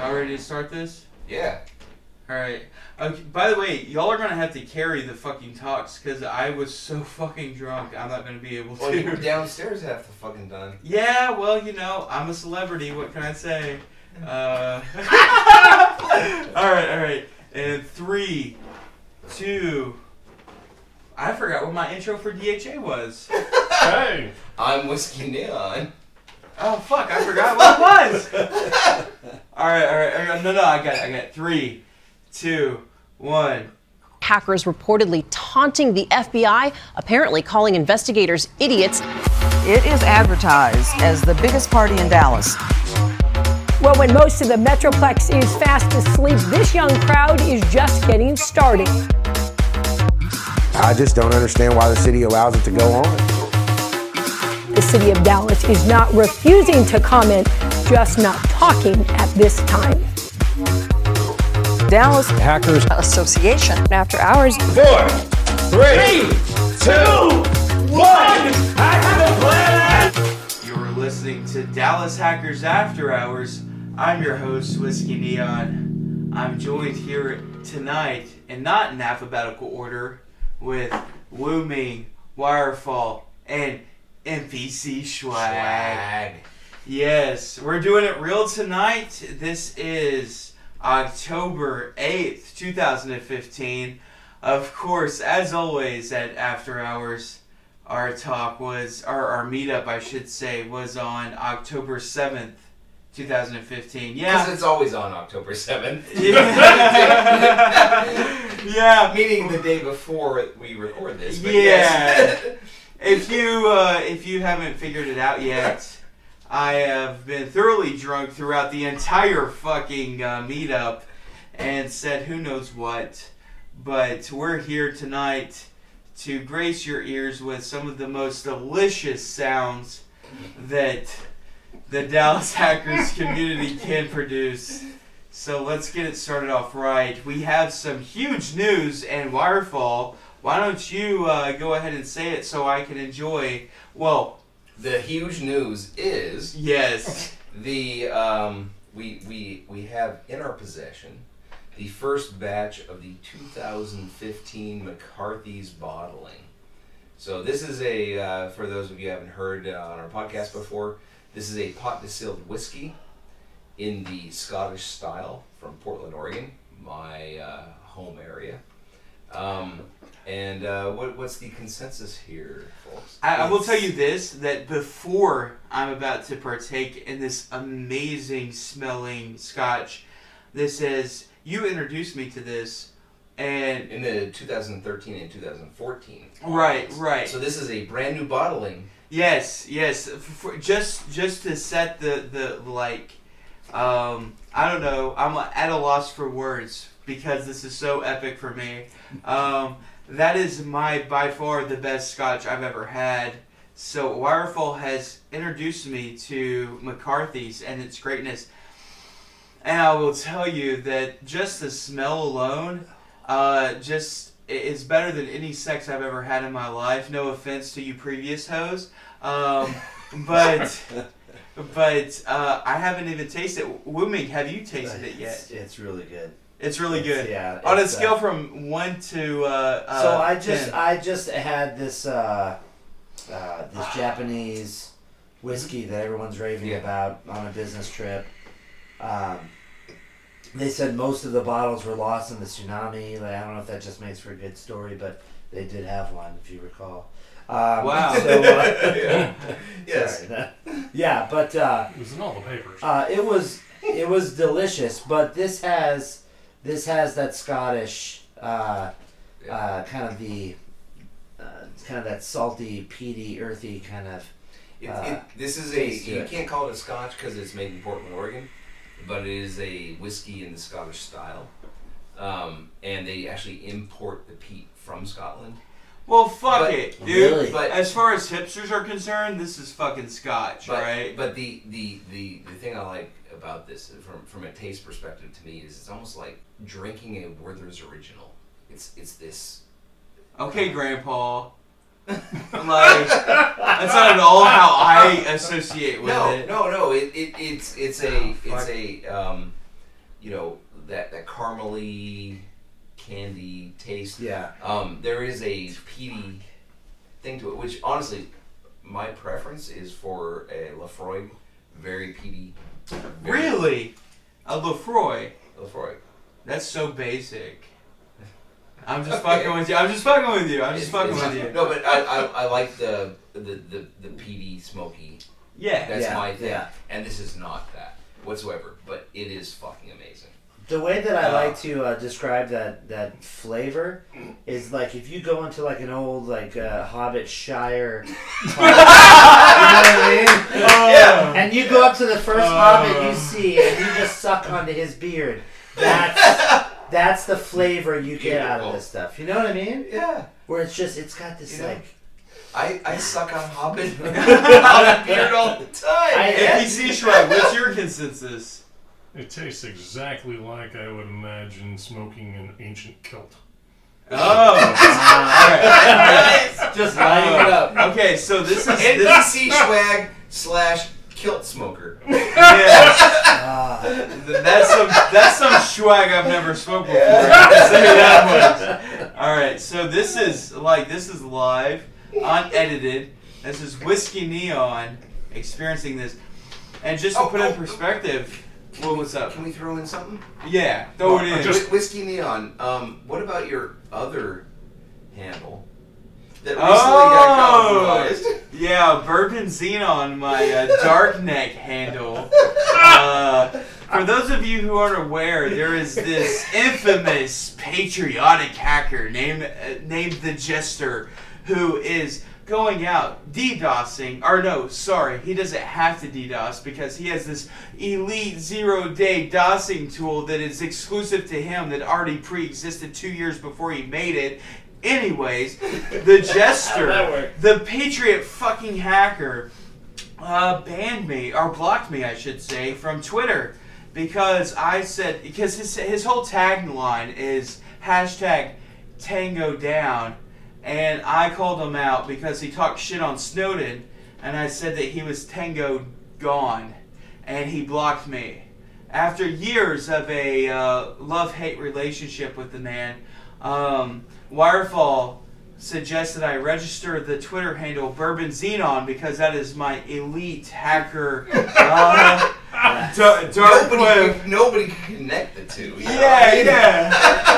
Y'all ready to start this? Yeah. All right. Okay, by the way, y'all are gonna have to carry the fucking talks because I was so fucking drunk. I'm not gonna be able to. Well, you were downstairs half the fucking time. yeah, well, you know, I'm a celebrity. What can I say? Uh, all right, all right. And three, two. I forgot what my intro for DHA was. Hey! I'm Whiskey Neon. Oh fuck! I forgot what it was. All right, all right, all right. No, no, I got, it, I got it. three, two, one. hackers reportedly taunting the FBI, apparently calling investigators idiots. It is advertised as the biggest party in Dallas. Well, when most of the Metroplex is fast asleep, this young crowd is just getting started. I just don't understand why the city allows it to go on. The city of Dallas is not refusing to comment, just not talking at this time. Dallas Hackers. Association. After hours, Four, three, two, one. Hack the planet! You're listening to Dallas Hackers After Hours. I'm your host, Whiskey Neon. I'm joined here tonight, and not in alphabetical order, with Wu Ming, Wirefall, and NPC Swag. Swag. Yes, we're doing it real tonight. This is October 8th, 2015. Of course, as always at After Hours, our talk was, or our meetup, I should say, was on October 7th, 2015. Yeah. Because it's always on October 7th. Yeah. yeah. Meaning the day before we record this. But Yeah. Yes. if you uh, if you haven't figured it out yet, I have been thoroughly drunk throughout the entire fucking uh, meetup, and said who knows what. But we're here tonight to grace your ears with some of the most delicious sounds that the Dallas Hackers community can produce. So let's get it started off right. We have some huge news and Wirefall. Why don't you uh, go ahead and say it so I can enjoy? Well, the huge news is yes. the um, we we we have in our possession the first batch of the 2015 McCarthy's bottling. So this is a uh, for those of you who haven't heard uh, on our podcast before. This is a pot distilled whiskey in the Scottish style from Portland, Oregon, my uh, home area. Um, and uh, what, what's the consensus here, folks? I, I will tell you this that before I'm about to partake in this amazing smelling scotch, this is you introduced me to this, and in the 2013 and 2014. Right, bottles. right. So this is a brand new bottling. Yes, yes. For, just just to set the the like, um, I don't know. I'm at a loss for words because this is so epic for me. Um, that is my by far the best Scotch I've ever had. So Wirefall has introduced me to McCarthy's and its greatness. And I will tell you that just the smell alone, uh, just is better than any sex I've ever had in my life. No offense to you previous hoes, um, but but uh, I haven't even tasted. it. Wuming, have you tasted it yet? It's, it's really good. It's really It's- good. yeah, On a it's, uh, scale from one to uh, uh, so I just 10. I just had this uh, uh, this Japanese whiskey that everyone's raving Yeah. about on a business trip. Um, they said most of the bottles were lost in the tsunami. Like, I don't know if that just makes for a good story, but they did have one, if you recall. Um, Wow. So, uh, Yeah. yes. sorry. yeah, but uh, It was in all the papers. Uh, it was it was delicious, but this has this has that Scottish uh, uh, kind of the uh, kind of that salty, peaty, earthy kind of. It, Uh, it, this is a you it. can't call it a Scotch because it's made in Portland, Oregon, but it is a whiskey in the Scottish style, um, and they actually import the peat from Scotland. well, fuck but- it, dude. Really? But As far as hipsters are concerned, this is fucking Scotch, but, right? but the, the, the, the thing I like about this from from a taste perspective to me is it's almost like drinking a Werther's original. It's it's this Okay, Grandpa. like that's not at all how I associate with no, it. no, no. It, it it's it's a Oh, it's a um, you know that that caramely candy taste. Yeah. Um, there is a peaty thing to it, which honestly, my preference is for a Laphroaig, very peaty. Very- Really? A Laphroaig? Laphroaig. That's so basic. I'm just Okay. fucking with you. I'm just fucking with you. I'm just It's- fucking it's- with you. No, but I, I, I like the the, the the peaty, smoky. Yeah. That's Yeah, my thing. yeah. And this is not that whatsoever, but it is fucking amazing. The way that I Uh, like to uh, describe that that flavor is like if you go into like an old like uh, Hobbit Shire, you know what I mean? Yeah. And you go up to the first Hobbit you see, and you just suck onto his beard. That's that's the flavor you get out of this stuff. You know what I mean? Yeah. Where it's just it's got this You know? like I, I suck on Hobbit Hobbit beard all the time. I- man. NPC Swag, what's your consensus? It tastes exactly like I would imagine smoking an ancient kilt. Oh. Alright. just lighting it up. Okay, so this is this, NPC swag slash kilt smoker. yes, Ah, that's some that's some swag I've never smoked before. I can say that much. All right, so this is like this is live, unedited. This is whiskey neon experiencing this, and just to Oh, put it in oh, perspective, what what's up? Can we throw in something? Yeah, throw it in. just- Whi- Whiskey Neon. Um, what about your other handle that recently got Oh, compromised? yeah, Bourbon Xenon, my uh, dark neck handle. Uh, for those of you who aren't aware, there is this infamous patriotic hacker named uh, named the Jester, who is going out DDoSing. Or no, sorry, he doesn't have to DDoS because he has this elite zero day DOSing tool that is exclusive to him that already pre-existed two years before he made it. Anyways, the Jester, the Patriot fucking hacker, uh, banned me or blocked me, I should say, from Twitter because I said because his his whole tagline is hashtag Tango Down, and I called him out because he talked shit on Snowden, and I said that he was Tango gone, and he blocked me. After years of a uh, love hate relationship with the man, um, Wirefall suggested I register the Twitter handle Bourbon Xenon because that is my elite hacker uh, da- dark Nobody, web. can- nobody can connect the two. Yeah, yeah.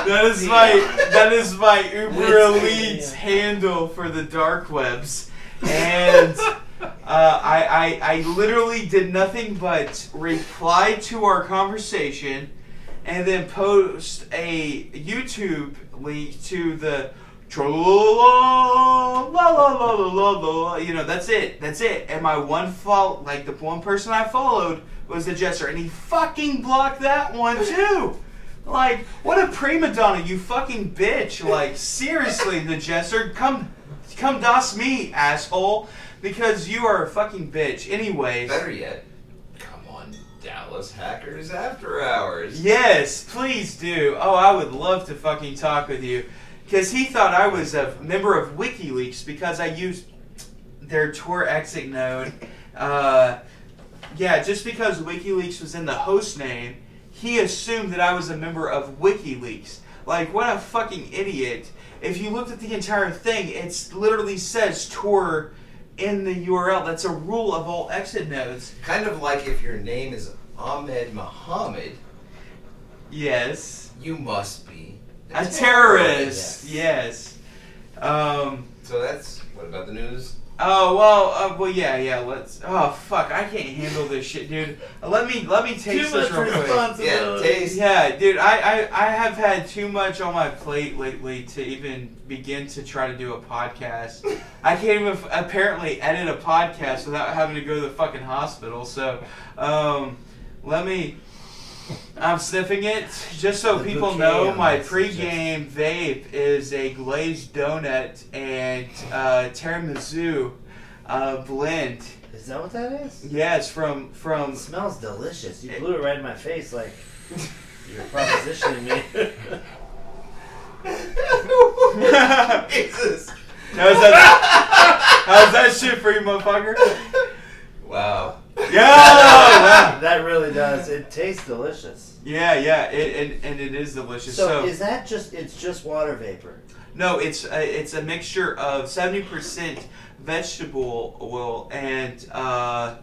That is my that is my uber elite handle for the dark webs, and uh, I, I I literally did nothing but reply to our conversation, and then post a YouTube link to the. La la la la la la. You know, that's it. That's it. And my one fault, like the one person I followed was the Jester, and he fucking blocked that one too. Like, what a prima donna, you fucking bitch. Like, seriously, the Jester, come, come dos me, asshole, because you are a fucking bitch. Anyways, Better yet, come on, Dallas Hackers After Hours. yes, please do. Oh, I would love to fucking talk with you, because he thought I was a member of WikiLeaks because I used their Tor exit node. Uh, yeah, just because WikiLeaks was in the host name, he assumed that I was a member of WikiLeaks. Like, what a fucking idiot. If you looked at the entire thing, it literally says Tor in the URL. That's a rule of all exit nodes. Kind of like if your name is Ahmed Muhammad, Yes. you must be A terrorist. Yes. Um. So that's what about the news? Oh well. Uh, well, yeah, yeah. Let's. Oh fuck! I can't handle this shit, dude. Uh, let me let me taste this real quick. Yeah, taste. Yeah, dude, I, I, I have had too much on my plate lately to even begin to try to do a podcast. I can't even f- apparently edit a podcast without having to go to the fucking hospital. So, um, let me. I'm sniffing it just so The people know my pregame vape is a glazed donut and uh, tiramisu uh, blend. Is that what that is? Yeah, it's from from It smells delicious. You blew it right in my face like you're propositioning me. Jesus. How's that? How's that shit for you, motherfucker? Wow. Yeah, that really does. It tastes delicious. yeah, yeah. It, and, and it is delicious. So, So, is that just? It's just water vapor. no, it's a, it's a mixture of seventy percent vegetable oil and uh,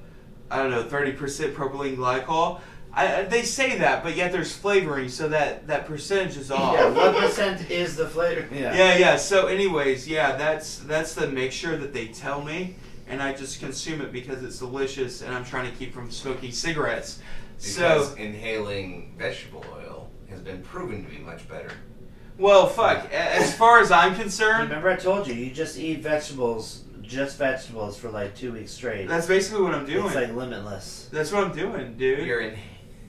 I don't know thirty percent propylene glycol. I, I- they say that, but yet there's flavoring, so that that percentage is off. Yeah, one percent is the flavor. Yeah. Yeah, yeah. So, anyways, yeah, that's that's the mixture that they tell me, and I just consume it because it's delicious, and I'm trying to keep from smoking cigarettes. Because So, inhaling vegetable oil has been proven to be much better. well, fuck. As far as I'm concerned, Remember, I told you you just eat vegetables, just vegetables for like two weeks straight. that's basically what I'm doing. It's like limitless. that's what I'm doing, dude. You're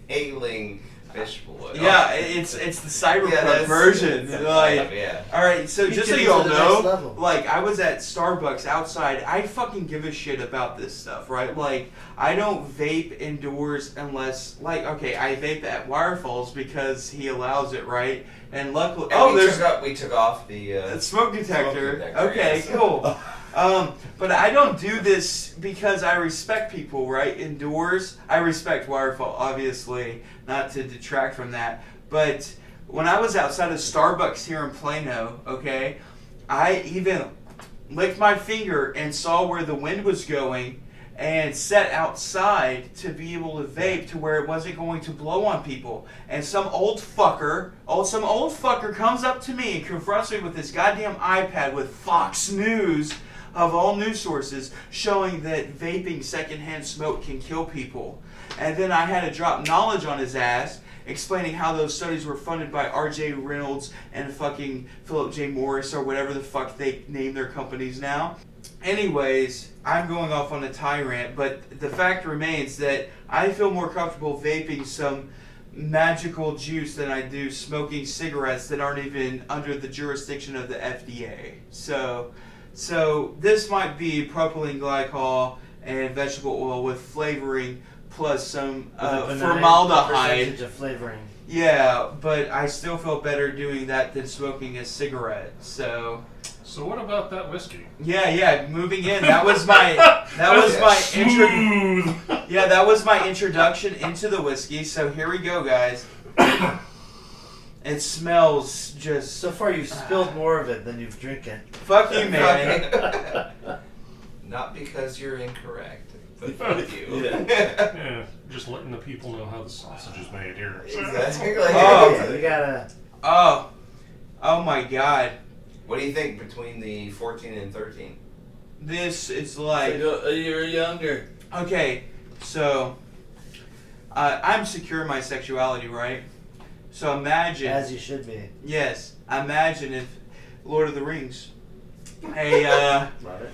inhaling vegetable oil. yeah, it's it's the cyberpunk Yeah, that's- version. that's Like, yeah. all right. So You just so y'all to the next know, like I was at Starbucks outside. I fucking give a shit about this stuff, right? Like I don't vape indoors unless, like, okay, I vape at Wirefalls because he allows it, right? And luckily, And oh, we there's took up, we took off the uh, a smoke detector. detector, okay, yes. cool. Um, but I don't do this because I respect people, right? Indoors, I respect Wirefall, obviously, not to detract from that. But when I was outside of Starbucks here in Plano, okay, I even licked my finger and saw where the wind was going and set outside to be able to vape to where it wasn't going to blow on people. And some old fucker, oh, some old fucker comes up to me and confronts me with this goddamn iPad with Fox News of all news sources showing that vaping secondhand smoke can kill people. And then I had to drop knowledge on his ass explaining how those studies were funded by R.J. Reynolds and fucking Philip J. Morris or whatever the fuck they name their companies now. Anyways, I'm going off on a tyrant, but the fact remains that I feel more comfortable vaping some magical juice than I do smoking cigarettes that aren't even under the jurisdiction of the FDA. So, so this might be propylene glycol and vegetable oil with flavoring plus some uh, formaldehyde. of flavoring. Yeah, but I still feel better doing that than smoking a cigarette. So, So what about that whiskey? yeah, yeah, moving in. That was my that was my intro. Smooth. Yeah, that was my introduction into the whiskey. So here we go, guys. It smells just So far, you've spilled more of it than you've drinking. fuck you, man. Not because you're incorrect, but fuck you. Yeah, just letting the people know how the sausage is made here. exactly. Oh. Yeah, you gotta. Oh, oh my god. What do you think between the 14 and 13? This is like a year younger. okay. So, uh, I'm secure in my sexuality, right? So imagine. As you should be. Yes, imagine if Lord of the Rings, a uh,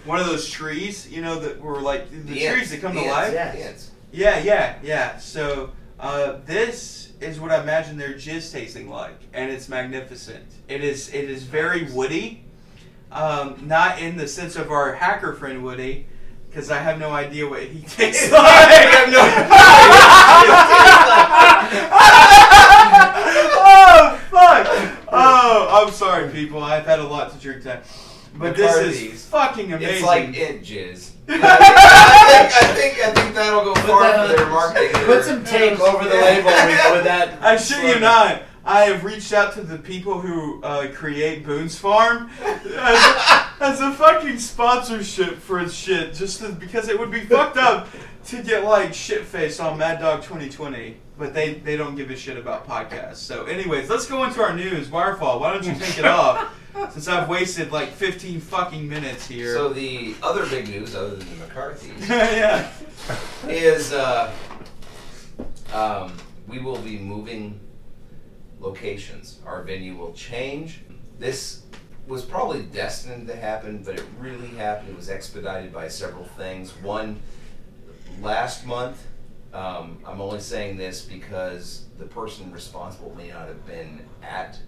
one of those trees, you know, that were like the, The trees Ents, that come the to Ents, life. Yeah. Ents. Yeah, yeah, yeah. So uh, this is what I imagine their jizz tasting like, and it's magnificent. It is it is very woody, um, not in the sense of our hacker friend Woody, because I have no idea what he tastes like. oh fuck! Oh, I'm sorry, people. I've had a lot to drink tonight. But this is fucking amazing. It's like it jizz. I think, I think I think that'll go far that- for their marketing. Put some tape over the label with that. I shit you not. I have reached out to the people who uh, create Boone's Farm as a, as a fucking sponsorship for its shit, just to, because it would be fucked up to get like shit face on Mad Dog 2020, but they they don't give a shit about podcasts. So, anyways, let's go into our news. Wirefall, why don't you take it off? Since I've wasted like 15 fucking minutes here. So the other big news, other than the McCarthy's, yeah. is uh, um, we will be moving locations. Our venue will change. This was probably destined to happen, but it really happened. It was expedited by several things. One, last month, um, I'm only saying this because the person responsible may not have been at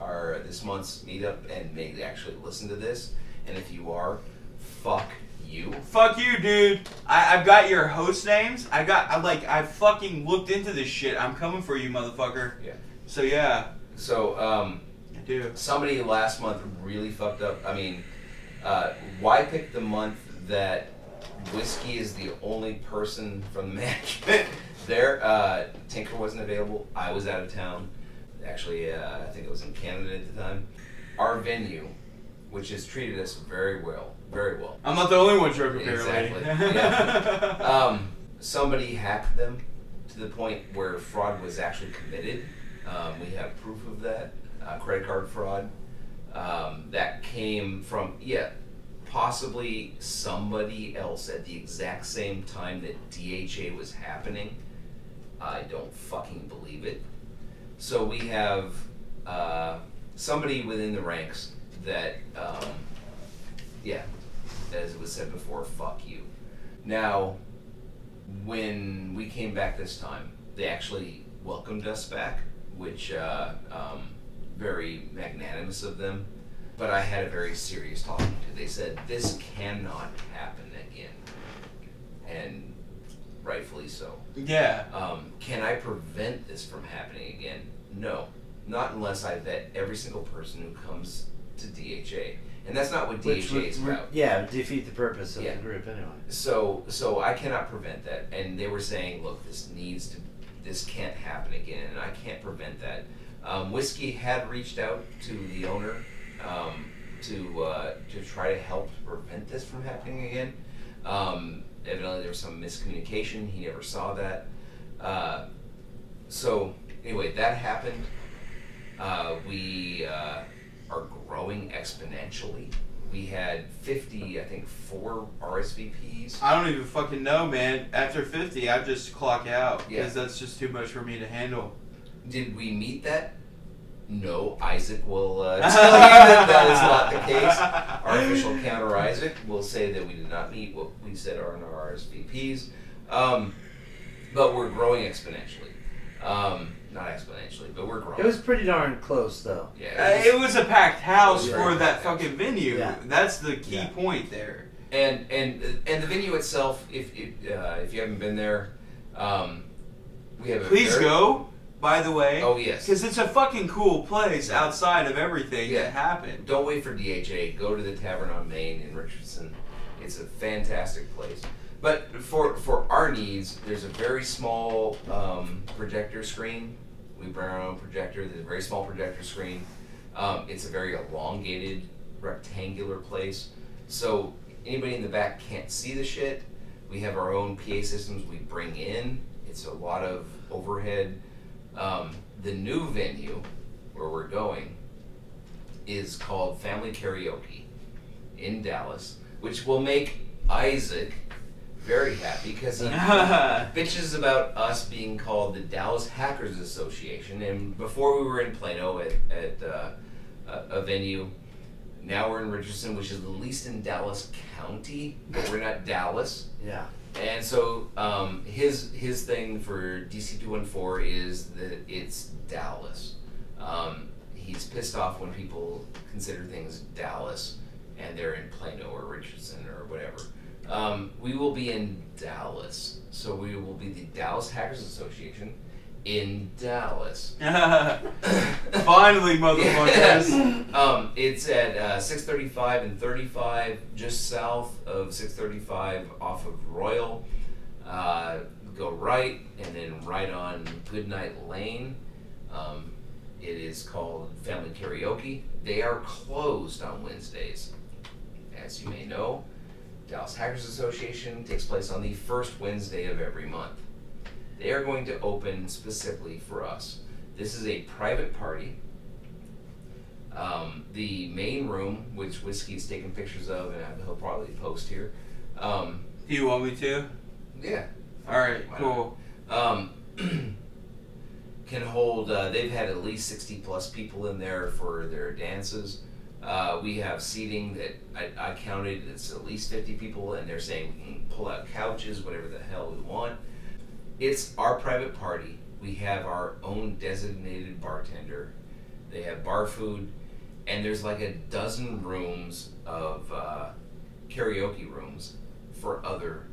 our this month's meetup and may actually listen to this. And if you are, fuck you. Fuck you, dude. I, I've got your host names. I got, I like, I fucking looked into this shit. I'm coming for you, motherfucker. Yeah. So yeah, So, um, do. somebody last month really fucked up. I mean, uh, why pick the month that Whiskey is the only person from the management there. Uh, Tinker wasn't available. I was out of town. Actually, uh, I think it was in Canada at the time. Our venue, which has treated us very well, very well. I'm not the only one drunk apparently. Exactly. Yeah. um, somebody hacked them to the point where fraud was actually committed. Um, we have proof of that. Uh, credit card fraud. Um, that came from yeah, possibly somebody else at the exact same time that DHA was happening. I don't fucking believe it. So we have uh, somebody within the ranks that, um, yeah, as it was said before, fuck you. Now, when we came back this time, they actually welcomed us back, which uh, um, very magnanimous of them. But I had a very serious talking to. They said this cannot happen again, and rightfully so. yeah. Um, can I prevent this from happening again? No, not unless I vet every single person who comes to DHA, and that's not what DHA Which would, is about. yeah, defeat the purpose of Yeah. the group anyway. So, so I cannot prevent that, and they were saying, look, this needs to, this can't happen again, and I can't prevent that. Um, Whiskey had reached out to the owner um, to uh, to try to help prevent this from happening again. Um, evidently, there was some miscommunication. He never saw that. Uh, so anyway, that happened. Uh, we uh, are growing exponentially. We had 50, I think, four RSVPs. I don't even fucking know, man. After 50, I just clock out Yeah. because that's just too much for me to handle. Did we meet that? No, Isaac will uh, tell you that that is not the case. Our official counter, Isaac, will say that we did not meet what we said are in our RSVPs. Um, but we're growing exponentially. Um, not exponentially, but we're growing. It was pretty darn close, though. yeah, Uh, it was a packed house for very that packed. fucking venue. Yeah. That's the key Yeah. point there. and and and the venue itself, if if, uh, if you haven't been there, um, we have a Please very- go, by the way. Oh yes. Because it's a fucking cool place outside of everything Yeah. that happened. Don't wait for DHA. Go to the Tavern on Main in Richardson. It's a fantastic place. But for for our needs, there's a very small um, projector screen. We bring our own projector. There's a very small projector screen. Um, it's a very elongated, rectangular place. So anybody in the back can't see the shit. We have our own PA systems we bring in. It's a lot of overhead. Um, the new venue where we're going is called Family Karaoke in Dallas, which will make Isaac very happy because he bitches about us being called the Dallas Hackers Association. And before we were in Plano at, at uh, a, a venue, now we're in Richardson, which is the least in Dallas County, but we're not Dallas. Yeah. And so um, his his thing for DC two one four is that it's Dallas. Um, he's pissed off when people consider things Dallas and they're in Plano or Richardson or whatever. Um, we will be in Dallas, so we will be the Dallas Hackers Association in Dallas. Finally, motherfuckers. um, it's at uh, 635 and 35, just south of 635 off of Royal. Uh, go right and then right on Goodnight Lane. Um, it is called Family Karaoke. They are closed on Wednesdays. As you may know, Dallas Hackers Association takes place on the first Wednesday of every month. They are going to open specifically for us. This is a private party. Um, the main room, which Whiskey's taking pictures of, and he'll probably post here. Um, Do you want me to? yeah. All right, Why cool. Um, can hold. Uh, they've had at least sixty plus people in there for their dances. Uh, we have seating that I, I counted. It's at least fifty people, and they're saying we can pull out couches, whatever the hell we want. It's our private party. We have our own designated bartender. They have bar food, and there's like a dozen rooms of uh, karaoke rooms for other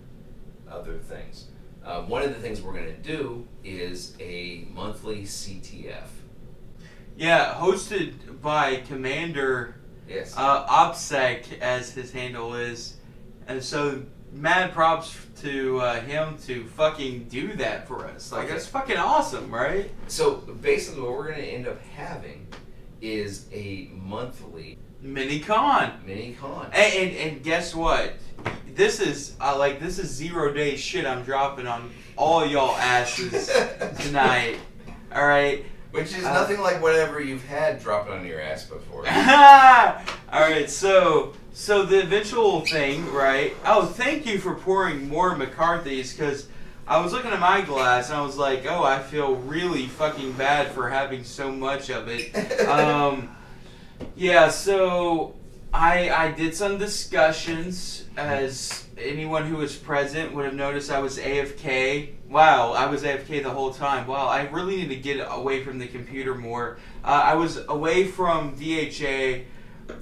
other things. Uh, one of the things we're going to do is a monthly CTF. Yeah, hosted by Commander Yes. uh, OPSEC, as his handle is. And so mad props to uh, him to fucking do that for us. Like Okay. that's fucking awesome, right? So basically, what we're going to end up having is a monthly Mini con. mini con. And, and and guess what? This is uh, like this is zero day shit I'm dropping on all y'all asses tonight. All right. Which is Uh, nothing like whatever you've had dropped on your ass before. All right, so so the eventual thing, right? Oh, thank you for pouring more McCarthy's because I was looking at my glass and I was like, oh, I feel really fucking bad for having so much of it. Um, yeah, so I I did some discussions as anyone who was present would have noticed I was AFK. Wow, I was AFK the whole time. Wow, I really need to get away from the computer more. Uh, I was away from DHA,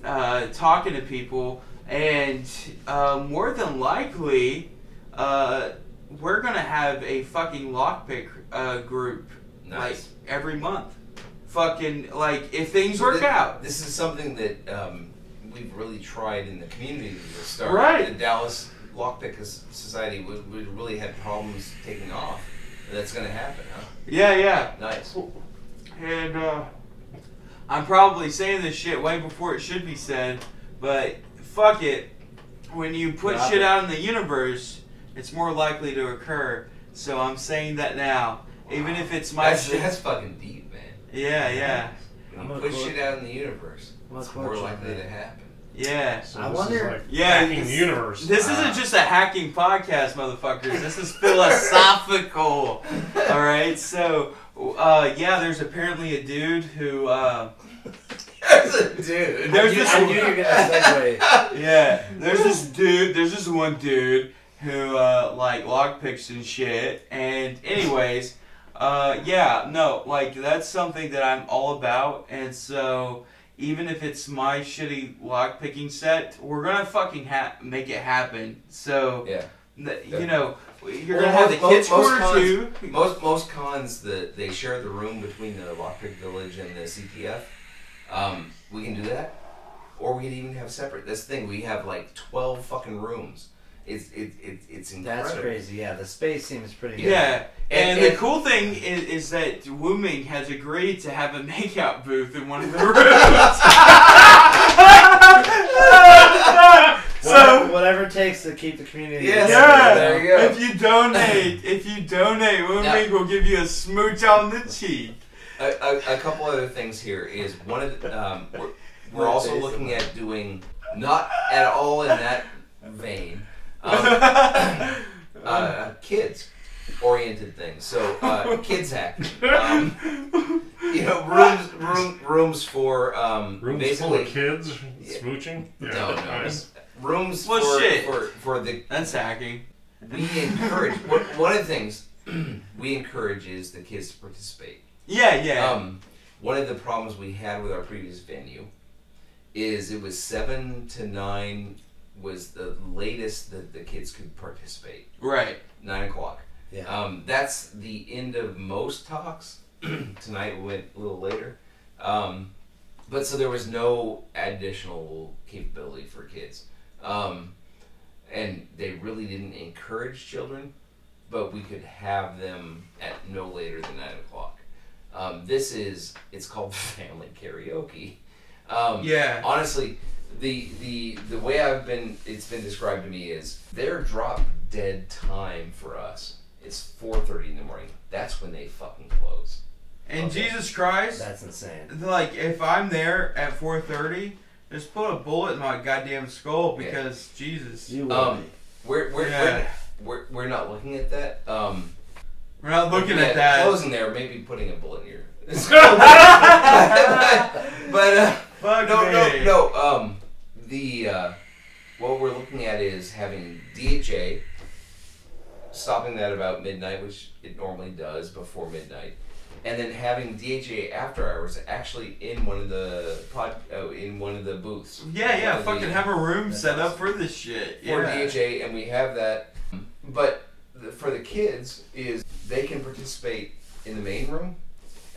uh, talking to people, and uh, more than likely, uh, we're gonna have a fucking lockpick uh, group Nice. like every month. Fucking like if things So work thi- out. This is something that um, we've really tried in the community to start. Right. The Dallas Lockpick Society we, really had problems taking off. That's to happen, huh? Yeah, yeah. Nice. And uh, I'm probably saying this shit way before it should be said, but fuck it. When you put Drop shit it. out in the universe, it's more likely to occur. So I'm saying that now, even if it's my That's, shit. that's fucking deep, man. Yeah, yeah, When I'm you put quote- shit out in the universe, I'm gonna it's quote more you on likely to happen. yeah. So I this wonder- is like Yeah, hacking the universe. This Ah. isn't just a hacking podcast, motherfuckers. This is philosophical. All right, so uh, yeah, there's apparently a dude who. Uh, That's a dude. There's I knew, this- I knew you were gonna segue. Yeah, there's this dude. There's this one dude who uh, like lockpicks and shit. And anyways, uh, yeah, no, like that's something that I'm all about. And so even if it's my shitty lockpicking set, we're gonna fucking ha- make it happen. So Yeah. th- you know, you're Well, gonna have the kids most corner cons- too. Most most cons that they share the room between the Lockpick Village and the CTF. Um, we can do that, or we can even have separate. This thing we have like twelve fucking rooms. It's it, it it's incredible. That's crazy. Yeah, the space seems pretty. Yeah. And, And- the and- cool thing is, is that Wu Ming has agreed to have a makeout booth in one of the rooms. So Whatever, whatever it takes to keep the community. Yes. yeah, There you go. if you donate, if you donate, Wu Ming will give you a smooch on the cheek. A, a, a couple other things here is one of the, um, we're, we're also looking at doing not at all in that vein um, uh, kids oriented things so uh, kids hack um, you know rooms room, rooms for um, Rooms basically full of kids Yeah. smooching. Yeah, no no nice. Rooms Well, for, shit. for for the That's hacking. we encourage one one of the things we encourage is the kids to participate Yeah, yeah. um, one of the problems we had with our previous venue is it was seven to nine was the latest that the kids could participate. right. Nine o'clock. Yeah. Um, that's the end of most talks. Tonight we went a little later. Um, but so there was no additional capability for kids. Um, and they really didn't encourage children, but we could have them at no later than nine o'clock. Um, this is it's called family karaoke. Um, Yeah. Honestly, the the the way I've been it's been described to me is their drop dead time for us. It's four thirty in the morning. That's when they fucking close. And Okay. Jesus Christ, That's insane. like if I'm there at 4:30, just put a bullet in my goddamn skull Yeah. because Jesus. You will Um, be. we're we're, Yeah. we're, we're we're not looking at that. Um, We're not looking yeah, at that. closing there, maybe putting a bullet in your. but uh, Fuck no, me. no, no. Um, the uh, what we're looking at is having DHA stopping that about midnight, which it normally does before midnight, and then having DHA after hours actually in one of the pod, oh, in one of the booths. Yeah, yeah. One of the- Fucking have a room set up for this shit. for Yeah. DHA, and we have that. But the, for the kids, is they can participate in the main room,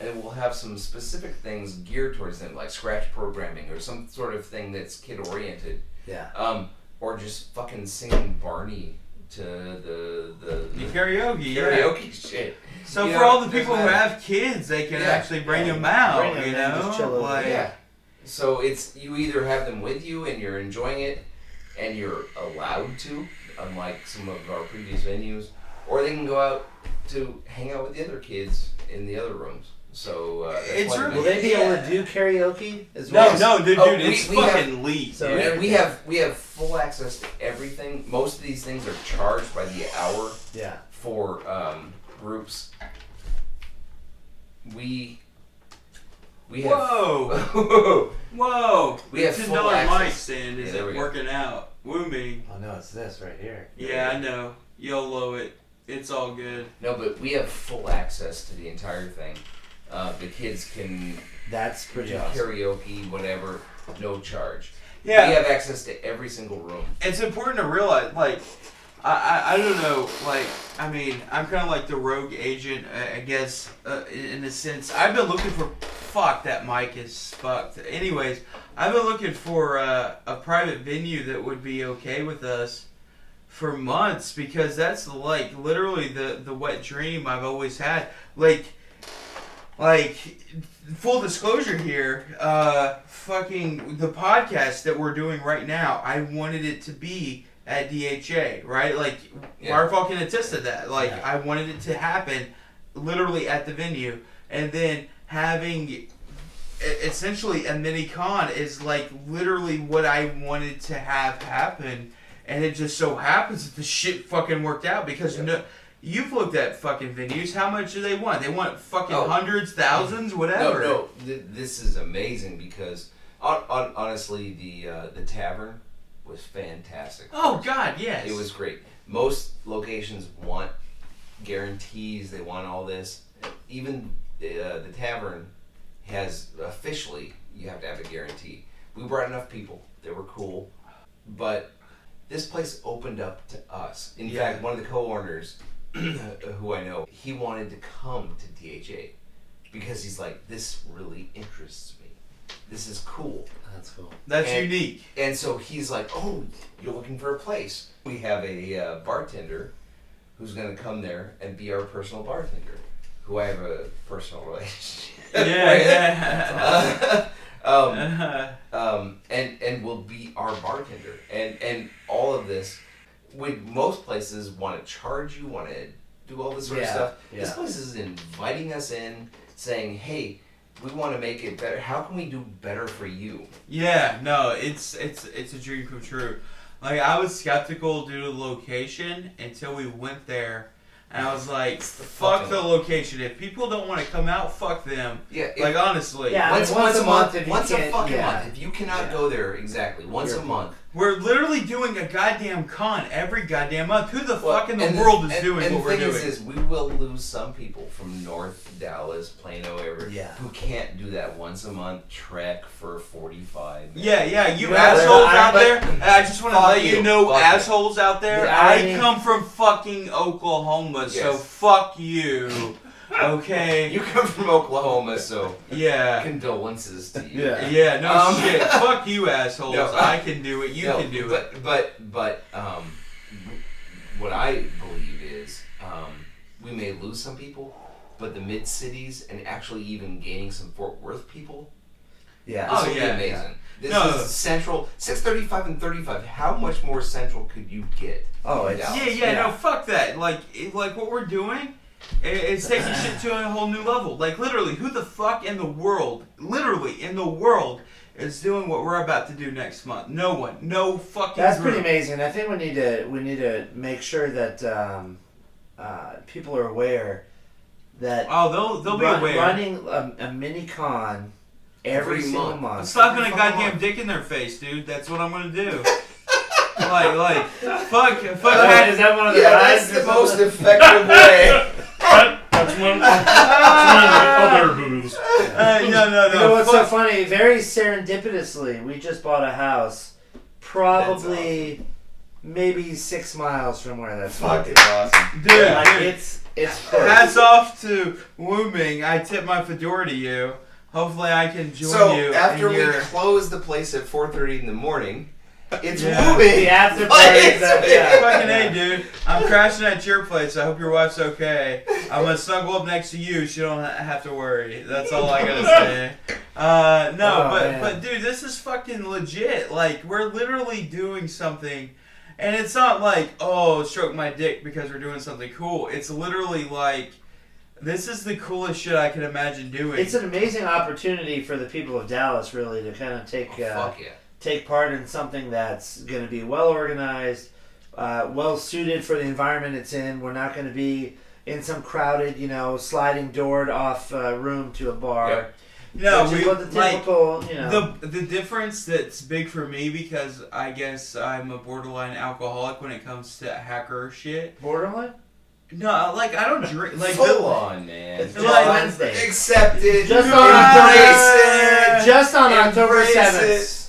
and we'll have some specific things geared towards them, like scratch programming or some sort of thing that's kid oriented. Yeah. Um, or just fucking singing Barney to the the, The the karaoke, yeah. karaoke shit. So You for know, all the people who have kids, they can Yeah. actually bring Yeah. them out. Bring 'em you and just chill know, like Yeah. So it's you either have them with you and you're enjoying it and you're allowed to, unlike some of our previous venues, or they can go out to hang out with the other kids in the other rooms. So uh, It's why really- Will they be able to do karaoke as no, well? no, dude, Oh, dude, we- it's we have- fucking lead. So- dude. we have we have full access to everything. Most of these things are charged by the hour Yeah. for um, groups. We we have Whoa, whoa! We have ten full dollar mic access. stand Yeah, is there it we go. working out? Wu Ming. Oh no, it's this right here. Yeah, I know. YOLO it. It's all good. no, but we have full access to the entire thing. Uh, the kids can That's pretty do awesome. karaoke, whatever, no charge. Yeah, We have access to every single room. it's important to realize, like, I, I, I don't know, like, I mean, I'm kind of like the rogue agent, I guess, uh, in, in a sense. I've been looking for, fuck, that mic is fucked. Anyways, I've been looking for uh, a private venue that would be okay with us for months because that's like literally the the wet dream I've always had. Like, like full disclosure here, uh, fucking the podcast that we're doing right now, I wanted it to be at DHA, right? Like, Yeah. Wirefall can attest to that. Like, Yeah. I wanted it to happen literally at the venue, and then having essentially a mini con is like literally what I wanted to have happen, and it just so happens that the shit fucking worked out because Yeah. no. You've looked at fucking venues. How much do they want? They want fucking Oh. hundreds, thousands, whatever. No, no, th- this is amazing because on, on, honestly, the uh, the tavern was fantastic. Oh God, yes. It was great. Most locations want guarantees. They want all this. Even uh, the tavern has officially you have to have a guarantee. We brought enough people. They were cool, but this place opened up to us. In Yeah. fact, one of the co-owners, who I know, he wanted to come to DHA because he's like, this really interests me. This is cool. That's cool. That's And- unique. And so he's like, "Oh, you're looking for a place." We have a uh, bartender who's going to come there and be our personal bartender, who I have a personal relationship. Yeah, with. um, yeah. um, and and will be our bartender, and and all of this. Would most places want to charge you, want to do all this sort of Yeah, stuff? This place is inviting us in, saying, "Hey, we want to make it better. How can we do better for you?" Yeah, no, it's it's it's a dream come true. Like I was skeptical due to the location until we went there, and I was like, the "Fuck the location. If people don't want to come out, fuck them." Yeah, it- Like honestly, Yeah. once, I mean, once, a month, if you once a fucking yeah. month. If you cannot Yeah. go there exactly once You're a a month, we're literally doing a goddamn con every goddamn month. Who the Well, fuck in the and world is and- doing and what we're thing doing? Is, is we will lose some people from North Dallas, Plano area, Yeah. who can't do that once a month trek for forty five. Yeah, yeah, you Yeah, assholes I- out but- there. I just want to let you you. know, Fuck you. assholes out there. The I irony- come from fucking Oklahoma, so fuck you. Okay. You come from Oklahoma, so yeah. condolences to you. Yeah. Yeah, no Um, shit. Fuck you, assholes. No. I can do it. You No, can do it. but, But but um, what I believe is um, we may lose some people, but the mid cities and actually even gaining some Fort Worth people Yeah. Oh, This will yeah, be amazing. This No. is central. Six thirty-five and thirty-five. How much more central could you get? Oh, it's- Yeah, yeah, Yeah. no, fuck that. Like, it, like what we're doing, it, it's taking shit to a whole new level. Like, literally, who the fuck in the world, literally in the world, is doing what we're about to do next month? No one. No fucking. That's group. pretty amazing. I think we need to we need to make sure that um, uh, people are aware that Oh, they'll they'll be aware. running a, a mini con every, Every single month. month. I'm slapping a goddamn on. dick in their face, dude. That's what I'm gonna do. like, like, fuck, fuck. Oh, that- is that one of the Yeah, that's the most effective way. That, that's one, that's one of the other booths. Uh, no, no, no. You know what's so funny? Very serendipitously, we just bought a house, probably maybe six miles from where that's Fucking awesome. dude, Like dude. it's it's Hats off to Wu Ming. I tip my fedora to you. Hopefully, I can join So you. after in we your... close the place at four thirty in the morning, It's Yeah. moving. The after But party. it's- yeah. Fucking A, dude. I'm crashing at your place. I hope your wife's okay. I'm gonna snuggle up next to you. She don't have to worry. That's all I gotta say. Uh, no, Oh, but man. but dude, this is fucking legit. Like we're literally doing something, and it's not like oh stroke my dick because we're doing something cool. It's literally like this is the coolest shit I can imagine doing. It's an amazing opportunity for the people of Dallas, really, to kind of take Oh, uh, fuck yeah. Take part in something that's going to be well organized, uh, well suited for the environment it's in. We're not going to be in some crowded, you know, sliding doored off uh, room to a bar. Yep. no, we what the like typical, you know. the the difference that's big for me because I guess I'm a borderline alcoholic when it comes to hacker shit. borderline. No, like I don't drink. Like Full the, on, man. It's just Just Wednesday. Accept it. Just on Embrace it. Just on October seventh.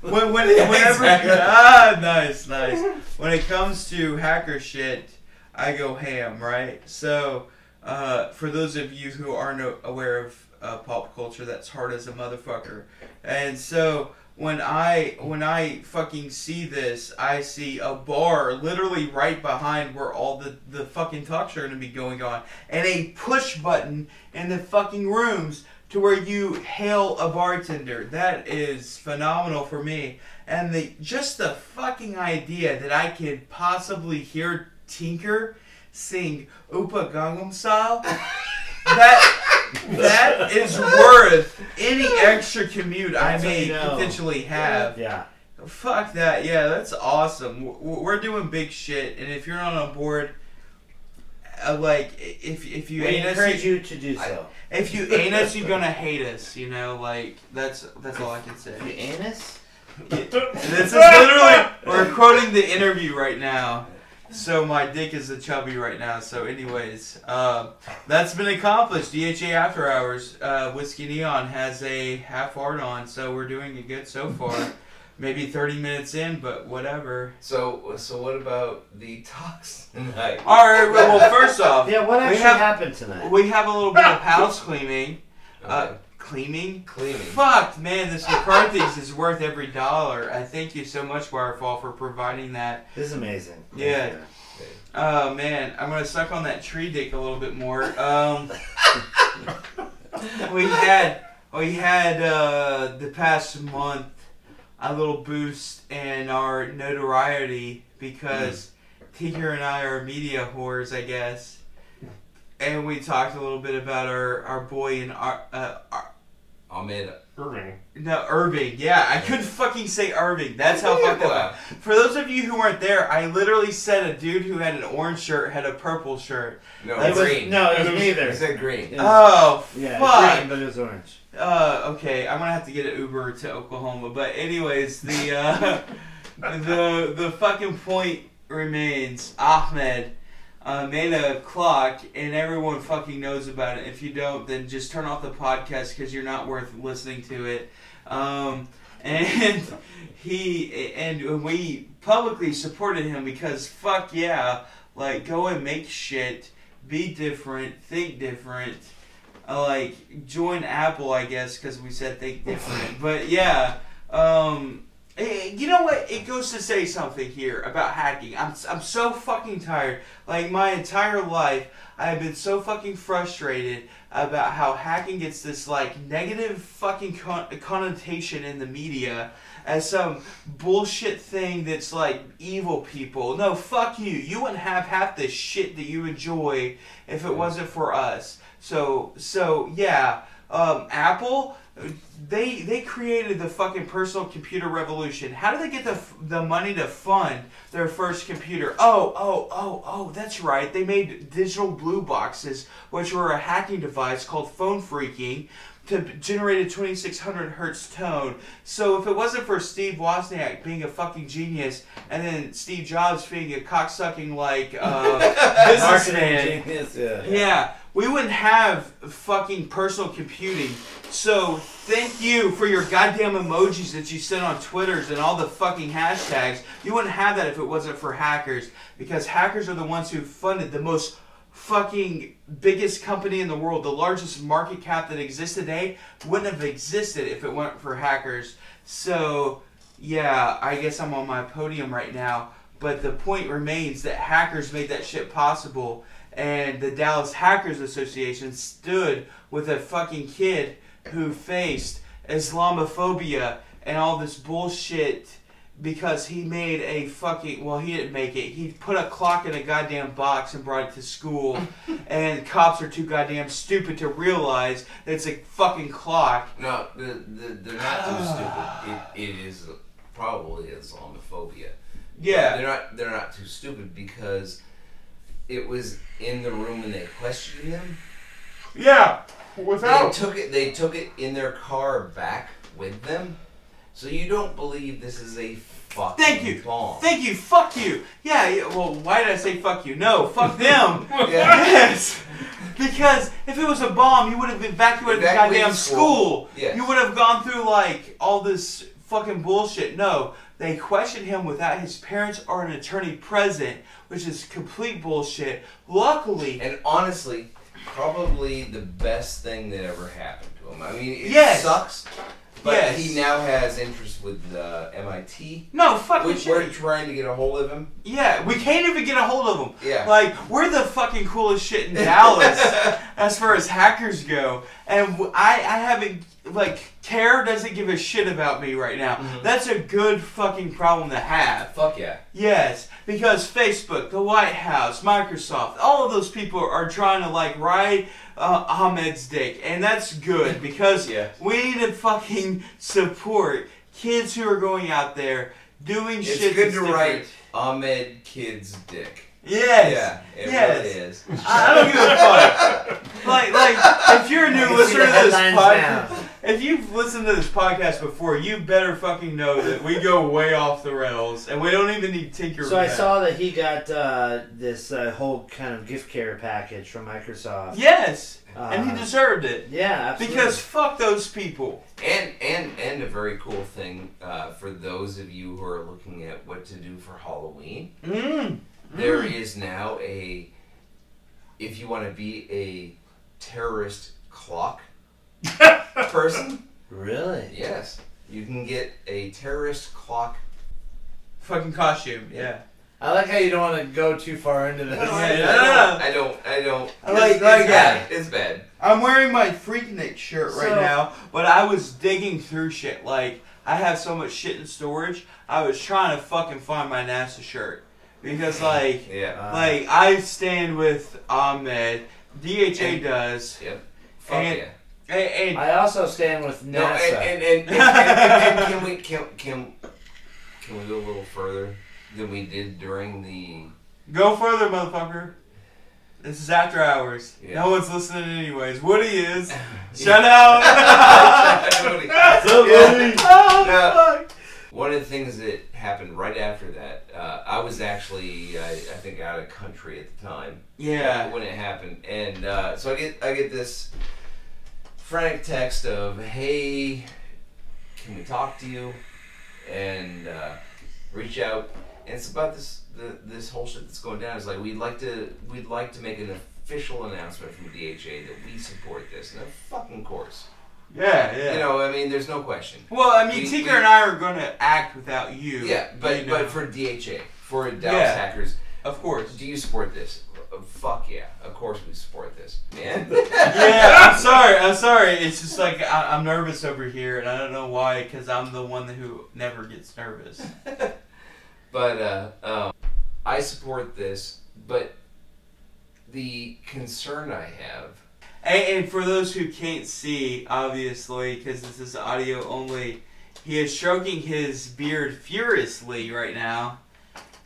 When, when, whenever Exactly. ah nice nice. When it comes to hacker shit i go ham right? So uh, for those of you who aren't aware of uh, pop culture that's hard as a motherfucker. And so when i when i fucking see this i see a bar literally right behind where all the the fucking talks are going to be going on and a push button in the fucking rooms to where you hail a bartender. That is phenomenal for me. And the just the fucking idea that I could possibly hear Tinker sing Upa Gangnam Style, that that is worth any extra commute I That's what may you know. potentially have. Yeah. Fuck that. Yeah, that's awesome. We're doing big shit, and if you're not on board, uh, like if if you We ain't us, encourage you to do so. if you ain't us, you're gonna hate us. You know, like that's that's all I can say. The anus. This is literally we're quoting the interview right now. So my dick is a chubby right now. So, anyways, um, that's been accomplished. DHA After Hours, uh, Whiskey Neon has a half hard on, so we're doing it good so far. Maybe 30 minutes in, but whatever. So, so what about the talks tonight? All right. Well, well, first off, Yeah. What actually have- happened tonight? we have a little bit of house cleaning. Uh, Okay. cleaning. Cleaning. Fuck, man, this McCarthy's is worth every dollar. I thank you so much, Wirefall, for providing that. This is amazing. Yeah. Oh man, I'm gonna suck on that tree dick a little bit more. Um, we had we had uh, the past month a little boost in our notoriety because Tinker and I are media whores, I guess, and we talked a little bit about our our boy in our. Uh, our Ahmed. Irving. no, Irving. Yeah, I couldn't fucking say Irving. That's how fucked up. Wow. For those of you who weren't there, I literally said a dude who had an orange shirt had a purple shirt. No, It was, green. no, it It was was- neither. I said green. It was- Oh, yeah, fuck. green, but it was orange. Uh, okay, I'm gonna have to get an Uber to Oklahoma. But anyways, the uh, the the fucking point remains. Ahmed uh, made a clock, and everyone fucking knows about it. If you don't, then just turn off the podcast because you're not worth listening to it. Um, and he and we publicly supported him because fuck yeah, like go and make shit, be different, think different. Uh, like join Apple, I guess, because we said think different. But yeah, um, you know what? It goes to say something here about hacking. I'm I'm so fucking tired. Like my entire life, I have been so fucking frustrated about how hacking gets this like negative fucking con- connotation in the media as some bullshit thing that's like evil people. No, fuck you. You wouldn't have half the shit that you enjoy if it wasn't for us. So so yeah, um, Apple. They they created the fucking personal computer revolution. How did they get the the money to fund their first computer? Oh oh oh oh, that's right. They made digital blue boxes, which were a hacking device called phone freaking, to generate a 2600 hertz tone. So if it wasn't for Steve Wozniak being a fucking genius, and then Steve Jobs being a cocksucking like uh, businessman, genius. Yeah. yeah, we wouldn't have fucking personal computing. So thank you for your goddamn emojis that you send on Twitters and all the fucking hashtags. You wouldn't have that if it wasn't for hackers, because hackers are the ones who funded the most fucking biggest company in the world, the largest market cap that exists today, wouldn't have existed if it weren't for hackers. So yeah, I guess I'm on my podium right now, but the point remains that hackers made that shit possible, and the Dallas Hackers Association stood with a fucking kid who faced Islamophobia and all this bullshit because he made a fucking well he didn't make it he put a clock in a goddamn box and brought it to school and cops are too goddamn stupid to realize that it's a fucking clock No, the, the, they're not too stupid. It, it is probably Islamophobia. yeah They're not. They're not too stupid because it was in the room and they questioned him. yeah without They took it. They took it in their car back with them. So you don't believe this is a fucking Thank you. bomb? Thank you. Fuck you. Yeah, yeah. Well, why did I say fuck you? No, fuck them. Yes. Because if it was a bomb, you would have evacuated the goddamn school. school. Yes. You would have gone through like all this fucking bullshit. No, they questioned him without his parents or an attorney present, which is complete bullshit. Luckily, And honestly, probably the best thing that ever happened to him. I mean, it Yes. sucks, but Yes. he now has interest with uh, MIT. no fucking We, we're trying to get a hold of him. Yeah, we can't even get a hold of him. Yeah. Like, we're the fucking coolest shit in Dallas as far as hackers go. And I, I haven't, like, Terror doesn't give a shit about me right now. Mm-hmm. That's a good fucking problem to have. Fuck yeah. Yes, because Facebook, the White House, Microsoft, all of those people are trying to, like, ride uh, Ahmed's dick. And that's good because Yeah. we need to fucking support kids who are going out there doing It's shit good to different. write Ahmed Kid's dick. Yes. Yeah, it yes. really is. I don't give a fuck. Like, like, if you're a new I listener to this podcast, now. if you've listened to this podcast before, you better fucking know that we go way off the rails, and we don't even need Tinker. So I saw that he got uh, this uh, whole kind of gift care package from Microsoft. Yes, and he Uh, deserved it Yeah, absolutely. because fuck those people. And and and a very cool thing uh, for those of you who are looking at what to do for Halloween. Mm. There mm. is now a if you want to be a terrorist clock person, really, yes, you can get a terrorist clock. Fucking costume. Yeah. I like how you don't want to go too far into this. Yeah, I no, don't. no, no. I don't. I don't. I like- it's, like it's that. bad. It's bad. I'm wearing my Freaknik shirt right So- now, but I was digging through shit. Like, I have so much shit in storage, I was trying to fucking find my NASA shirt. Because, like, Yeah. Uh, like I stand with Ahmed, DHA And- does, Yep. Fuck and- yeah. and, and I also stand with No, NASA. and, and, and, and, and, and can we can can can we go a little further than we did during the go further, motherfucker. This is after hours. Yeah. No one's listening anyways. Woody is. Shut out. Yeah. oh, No. One of the things that happened right after that, uh, I was actually, I, I think, out of country at the time Yeah. when it happened, and uh, so I get, I get this frantic text of, "Hey, can we talk to you?" and uh, reach out, and it's about this, the, this whole shit that's going down. It's like we'd like to, we'd like to make an official announcement from the DHA that we support this, and of fucking course, Yeah, yeah. you know, I mean, there's no question. well, I mean, we- Tinker we- and I are going to act without you. Yeah, but you know. but for DHA, for Dallas Yeah. Hackers, of course. do you support this? Uh, fuck yeah, of course we support this, man. yeah, I'm sorry. I'm sorry. It's just like I, I'm nervous over here, and I don't know why. Because I'm the one who never gets nervous. but uh, um, I support this, but the concern I have. And, and for those who can't see, obviously, because this is audio only, he is stroking his beard furiously right now,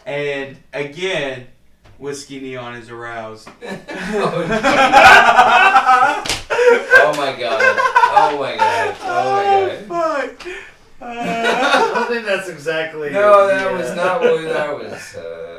and again, whiskey neon is aroused. oh my god! Oh my god! Oh my god! Oh, Fuck. I Uh, don't think that's exactly. No, that uh, was not what that was. Uh,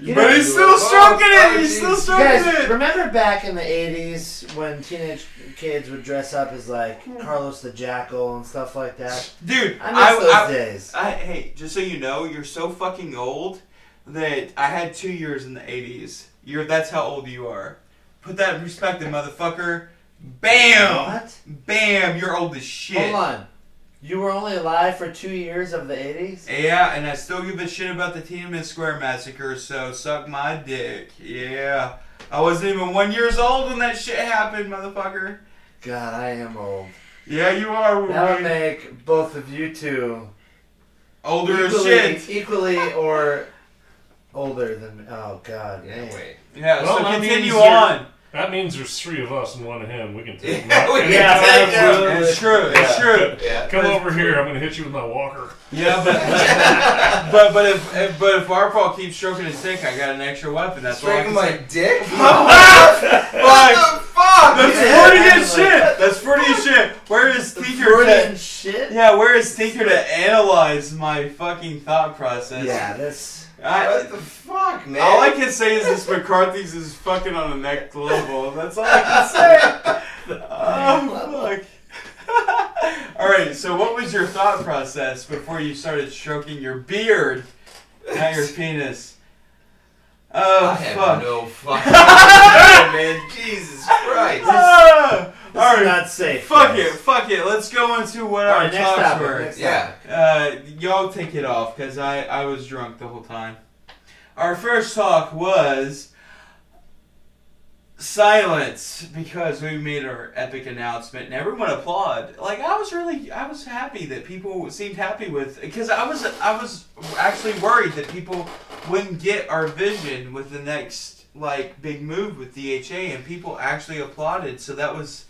You but know- he's still stroking Oh, it. He's still stroking Guys, it. remember back in the '80s when teenage kids would dress up as like hmm. Carlos the Jackal and stuff like that? Dude, I miss those I, days. I, hey, just so you know, you're so fucking old that I had two years in the '80s. You're that's how old you are. Put that respect in perspective, motherfucker. Bam, What? bam. You're old as shit. Hold on. You were only alive for two years of the 80s? Yeah, and I still give a shit about the Tiananmen Square massacre, so suck my dick. Yeah. I wasn't even one years old when that shit happened, motherfucker. God, I am old. Yeah, you are. That would make both of you two Older as equally, shit. equally or older than. Oh, God. Yeah, wait. Yeah, Well, so continue on. That means there's three of us and one of him. We can take him Yeah, out. we can Yeah, take him. absolutely. It's true. It's true. Yeah. Come over here. I'm gonna hit you with my walker. Yeah, but but but if, if but if Warpaw keeps stroking his dick, I got an extra weapon. That's all I Striking can my say. dick? Fuck! what the fuck? That's Yeah, Freudian like- shit. That's Freudian shit. Where is Tinker? Freudian To, shit? yeah, where is Tinker to analyze my fucking thought process? Yeah, this. I, What the fuck, man? all I can say is this McCarthy's is fucking on the next level. That's all I can say. Oh fuck. all right. So, what was your thought process before you started stroking your beard, not your penis? Oh I have fuck. no fucking idea, man. Jesus Christ. Ah! This all is not safe. Fuck guys. it, fuck it. Let's go into what All our right, next talks topic, were. next Yeah. Uh, y'all take it off because I, I was drunk the whole time. Our first talk was silence because we made our epic announcement and everyone applauded. Like I was really I was happy that people seemed happy with because I was I was actually worried that people wouldn't get our vision with the next like big move with DHA and people actually applauded. So that was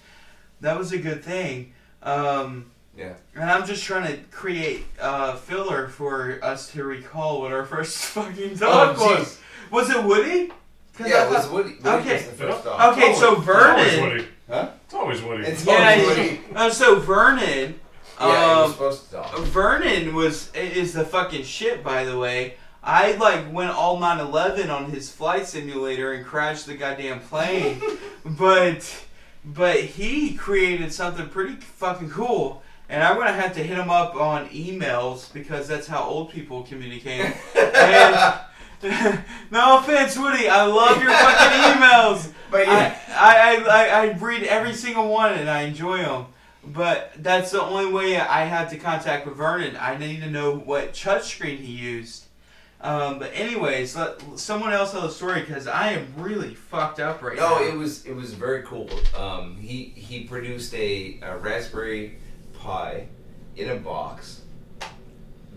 that was a good thing. Um, Yeah. and I'm just trying to create uh, filler for us to recall what our first fucking dog Oh, was. Was it Woody? 'Cause Yeah, I it was Woody. Woody Okay. was the first off. Okay, so It's always Vernon. Woody. Huh? It's always Woody. It's Yeah, always yeah. Woody. Uh, so Vernon. Yeah, he was Um, supposed to talk. Vernon was is the fucking shit. By the way, I like went all 9/11 on his flight simulator and crashed the goddamn plane, but but he created something pretty fucking cool. And I'm gonna have to hit him up on emails because that's how old people communicate. and no offense, Woody, I love your fucking emails. But I, yeah. I, I, I, I read every single one and I enjoy them. But that's the only way I had to contact with Vernon. I need to know what touchscreen he used. Um, but anyways, let someone else tell the story because I am really fucked up right No, now. it was it was very cool. Um, he he produced a, a Raspberry Pi in a box,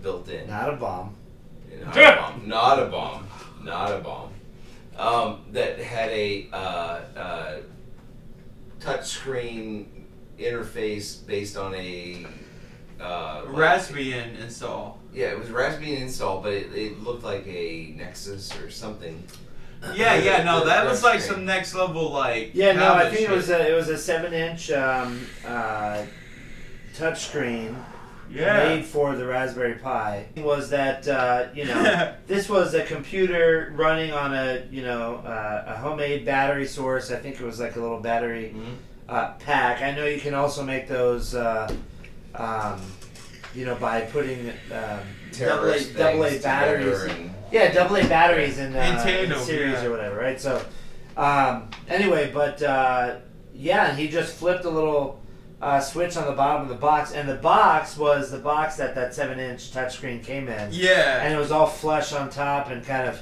built in. Not a bomb. Not a bomb. Not a bomb. Not a bomb. Um, that had a uh, uh, touchscreen interface based on a uh, like- Raspbian install. Yeah, it was Raspbian install, but it, it looked like a Nexus or something. Yeah, yeah, no, that was like touchscreen. some next level like. Yeah, no, I tablet think it was a it was a seven inch um, uh, touchscreen yeah. made for the Raspberry Pi. Was that uh, you know this was a computer running on a you know uh, a homemade battery source. I think it was like a little battery Mhm. uh, pack. I know you can also make those. Uh, um, you know, by putting um, double A, double A batteries. together and- Yeah, double A batteries in, uh, In in tandem, series yeah. or whatever, right? So, um, anyway, but uh, yeah, he just flipped a little uh, switch on the bottom of the box, and the box was the box that that seven inch touchscreen came in, Yeah. and it was all flush on top and kind of.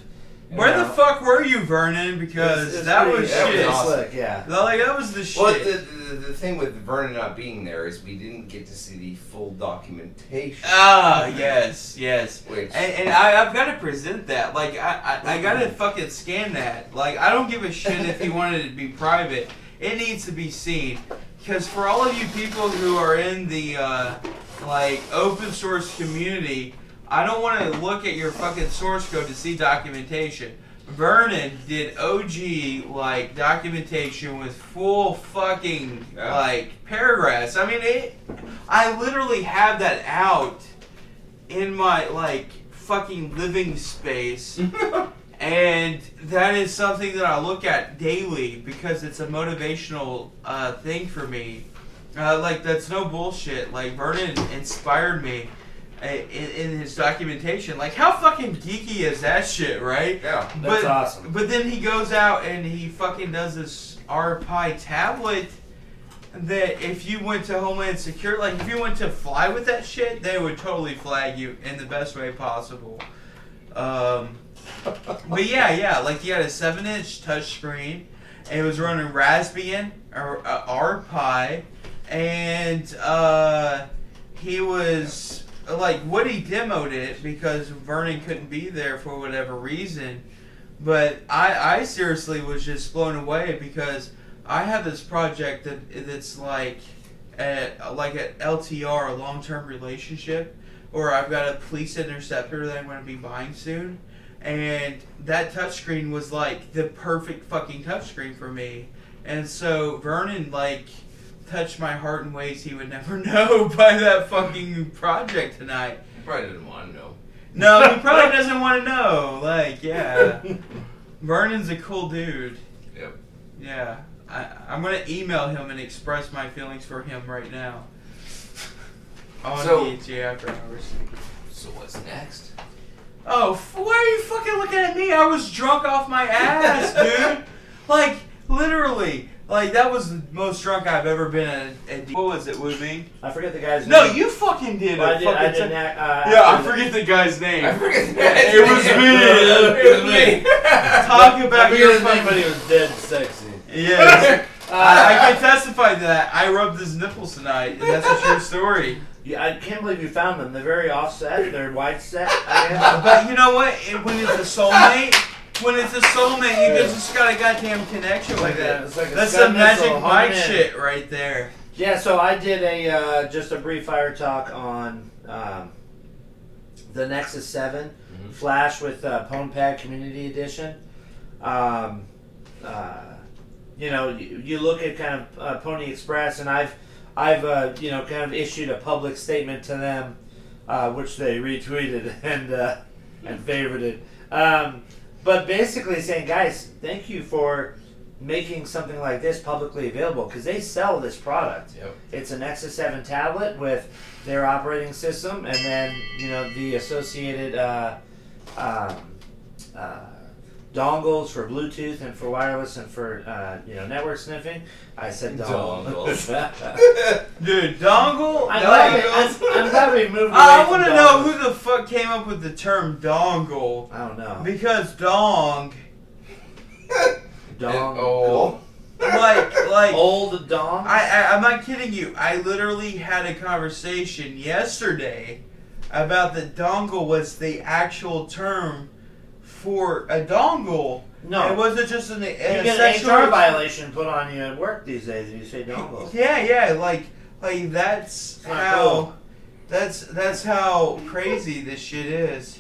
You Where the fuck were you, Vernon? it was- Because it was that pretty- was that was shit. awesome. slick, yeah. Like that was the shit. Well, the, the, the thing with Vernon not being there is we didn't get to see the full documentation. Ah, yes, yes. Which And, and I, I've got to present that. Like, I, I, I got to fucking scan that. Like, I don't give a shit if you wanted it to be private. It needs to be seen. Because for all of you people who are in the, uh, like, open source community, I don't want to look at your fucking source code to see documentation. Vernon did OG, like, documentation with full fucking, Yeah. like, paragraphs. I mean, it. I literally have that out in my like fucking living space and that is something that I look at daily because it's a motivational uh, thing for me. Uh, like that's no bullshit. Like Vernon inspired me in, in his documentation. Like how fucking geeky is that shit, right? yeah. That's but, awesome. But then he goes out and he fucking does this RPi tablet that if you went to Homeland Security, like if you went to fly with that shit, they would totally flag you in the best way possible. Um, but yeah, yeah, like you had a seven-inch touchscreen, it was running Raspbian or uh, RPi, and uh, he was like Woody demoed it because Vernon couldn't be there for whatever reason. But I, I seriously was just blown away because I have this project that that's like at like at LTR, a long term relationship, or I've got a police interceptor that I'm going to be buying soon, and that touchscreen was like the perfect fucking touchscreen for me, and so Vernon like touched my heart in ways he would never know by that fucking project tonight. You probably didn't want to know. No, he probably doesn't want to know. Like, yeah, Vernon's a cool dude. Yep. Yeah, I, I'm gonna email him and express my feelings for him right now. On So- DHA after hours. So what's next? Oh, f- why are you fucking looking at me? I was drunk off my ass, dude. Like, literally. Like, that was the most drunk I've ever been at a, D- What was it, Wu I forget the guy's name. No, name. you fucking did Well. I did. I didn't. Uh, yeah, I forget the guy's name. I forget the It was me. It was me. Talk about forget your his name, fucking... but he was dead sexy. Yes. Uh, I, I can testify to that. I rubbed his nipples tonight, and that's a true story. Yeah, I can't believe you found them. They're very offset. They're wide set. I. But you know what? It, when it's a soulmate, when it's a soulmate, you just got a goddamn connection It's like with a- it. it's like a That's Scud some magic missile Mike shit right there. Yeah, so I did a uh, just a brief fire talk on um, the Nexus 7 Mhm. Flash with uh, PwnPad Community Edition. Um, uh, you know, you, you look at kind of uh, Pony Express, and I've I've uh, you know kind of issued a public statement to them, uh, which they retweeted and uh, and favorited. Um, but basically saying, guys, thank you for making something like this publicly available because they sell this product. Yep. It's a Nexus 7 tablet with their operating system and then, you know, the associated uh, um, uh, dongles for Bluetooth and for wireless and for, uh, you know, network sniffing. I said dongles. Dude, dongle? I'm, glad, Dongles? I'm, I'm glad we moved away I want to know who the fuck came up with the term dongle. I don't know. Because dong, Dong. oh. like, like, Old dong. I, I, I'm not kidding you. I literally had a conversation yesterday about the dongle was the actual term for a dongle. no. It wasn't just an, you get an sexual HR violation put on you at work these days if you say dongle. Yeah, yeah, like like that's not how cool. that's that's how crazy this shit is.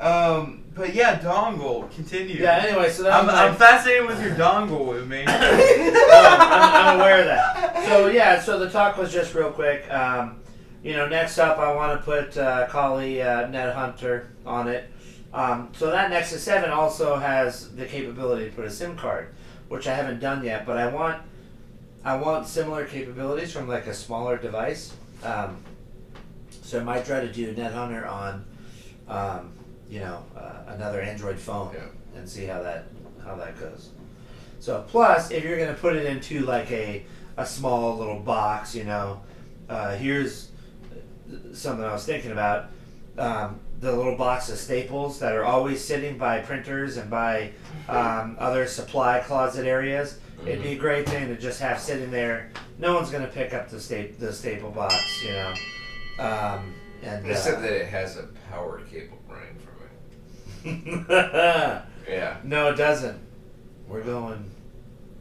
Um, but yeah, dongle. Continue. Yeah, anyway, so that I'm, was I'm fascinated with your dongle with me. I'm, I'm aware of that. So yeah, so the talk was just real quick. Um, you know, next up, I want to put uh, Kali uh, Net Hunter on it. Um, so that Nexus Seven also has the capability to put a SIM card, which I haven't done yet. But I want, I want similar capabilities from like a smaller device. Um, so I might try to do Net Hunter on, um, you know, uh, another Android phone Yeah. and see how that how that goes. So plus, if you're gonna put it into like a a small little box, you know, uh, here's something I was thinking about. Um, the little box of staples that are always sitting by printers and by um, other supply closet areas. It'd be a great thing to just have sitting there. No one's gonna pick up the sta- the staple box, you know. Um, and Except uh, that it has a power cable running from it. Yeah, no, it doesn't. We're going.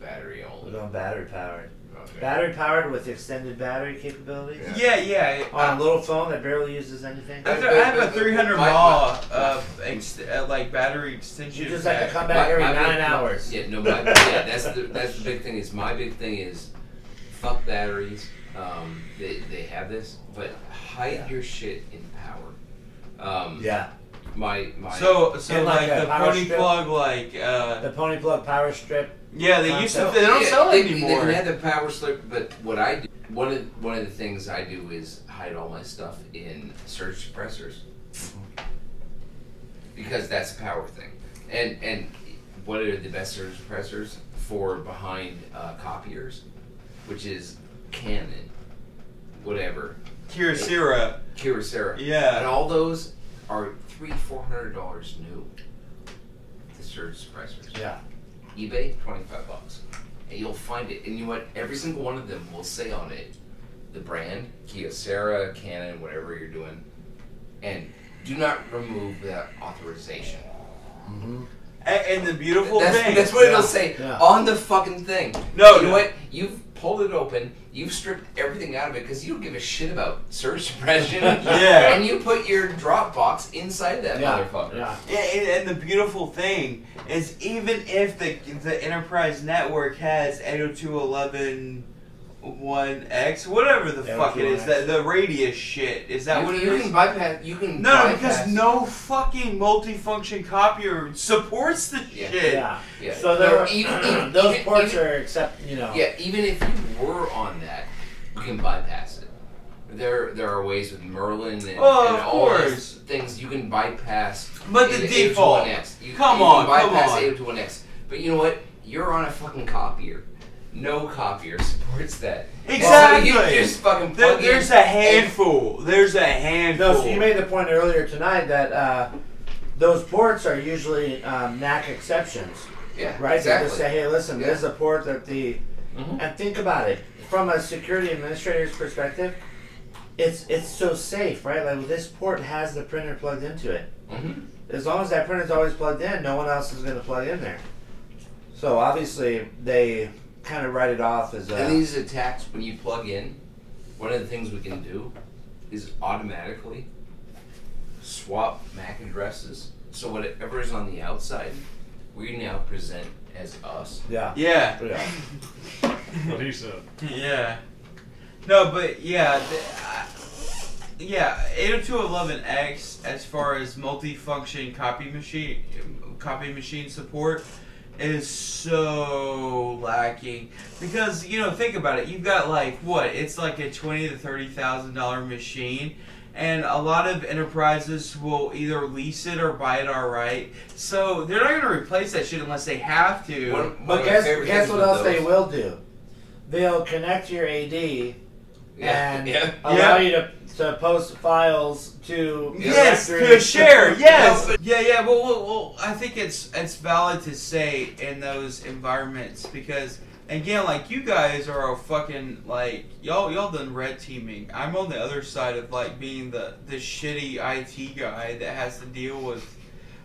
Battery only. We're only. going battery powered. Okay. Battery powered with extended battery capabilities. Yeah. yeah, yeah. On a little phone that barely uses anything. I have, I have a 300 My- mAh uh, ex- uh, like battery extension. You just have to come back every My- my nine big- hours. Yeah, no, my, yeah, that's the that's the big thing. Is my big thing is fuck batteries. Um, they they have this, but hide Yeah. your shit in power. Um, Yeah. My my. So, so like like, the pony strip? plug, like, uh, The pony plug power strip. Yeah, they used to. They don't Yeah, sell it They anymore. can have the power slip, but what I do, one of one of the things I do is hide all my stuff in surge suppressors because that's a power thing. And and what are the best surge suppressors for behind uh, copiers, which is Canon, whatever, Kyocera. Kyocera. Yeah. And all those are three, four hundred dollars new. The surge suppressors. Yeah. eBay, twenty five bucks. And you'll find it. And you know what? Every single one of them will say on it the brand, Kyocera, Canon, whatever you're doing. And do not remove that authorization. Mm-hmm. And, and the beautiful That's, thing. that's what Yeah. it'll say Yeah. on the fucking thing. No, you know what? You've pulled it open. You've stripped everything out of it because you don't give a shit about surge suppression. Yeah. And you put your Dropbox inside that Yeah. motherfucker. Yeah. Yeah, and, and the beautiful thing is, even if the the enterprise network has 802.11.1x, whatever the fuck it is, that the radius shit, is that You, what it you is? can bypass. You can No, no, bypass, because no fucking multifunction copier supports the Yeah. shit. Yeah. Yeah. So there No, are, even- even- those even- ports even- are except you know. Yeah, even if you were on that, you can bypass it. There, there are ways with Merlin and, Oh, and of all those things you can bypass. But the default. 802.1x. You, Come you on, can come bypass on. 802.1x. But you know what? You're on a fucking copier. No copier supports that. Exactly. So you just fucking There- there's a handful. There's a handful. No, so you made the point earlier tonight that uh, those ports are usually um, NAC exceptions, Yeah, right? exactly. They just say, hey, listen, Yeah. this is a port that the. Mhm. And think about it from a security administrator's perspective. It's it's so safe, right? Like this port has the printer plugged into it. Mm-hmm. As long as that printer's always plugged in, no one else is going to plug in there. So obviously they kind of write it off as a. And these attacks, when you plug in, one of the things we can do is automatically swap MAC addresses. So whatever is on the outside, we now present as us. yeah. Yeah. Yeah. What he said. Yeah. No, but yeah, the, uh, yeah, 802.11x as far as multifunction copy machine copy machine support is so lacking. Because you know think about it. You've got like what? It's like a twenty to thirty thousand dollar machine. And a lot of enterprises will either lease it or buy it outright. So they're not going to replace that shit unless they have to. One- one But guess guess what with else they will do? They'll connect your AD Yeah, and yeah. allow Yeah. you to, to post files to Yes, directory. to share. Yes. Yeah, yeah. Well, well, well, I think it's it's valid to say in those environments because again, like you guys are a fucking like y'all y'all done red teaming. I'm on the other side of like being the the shitty IT guy that has to deal with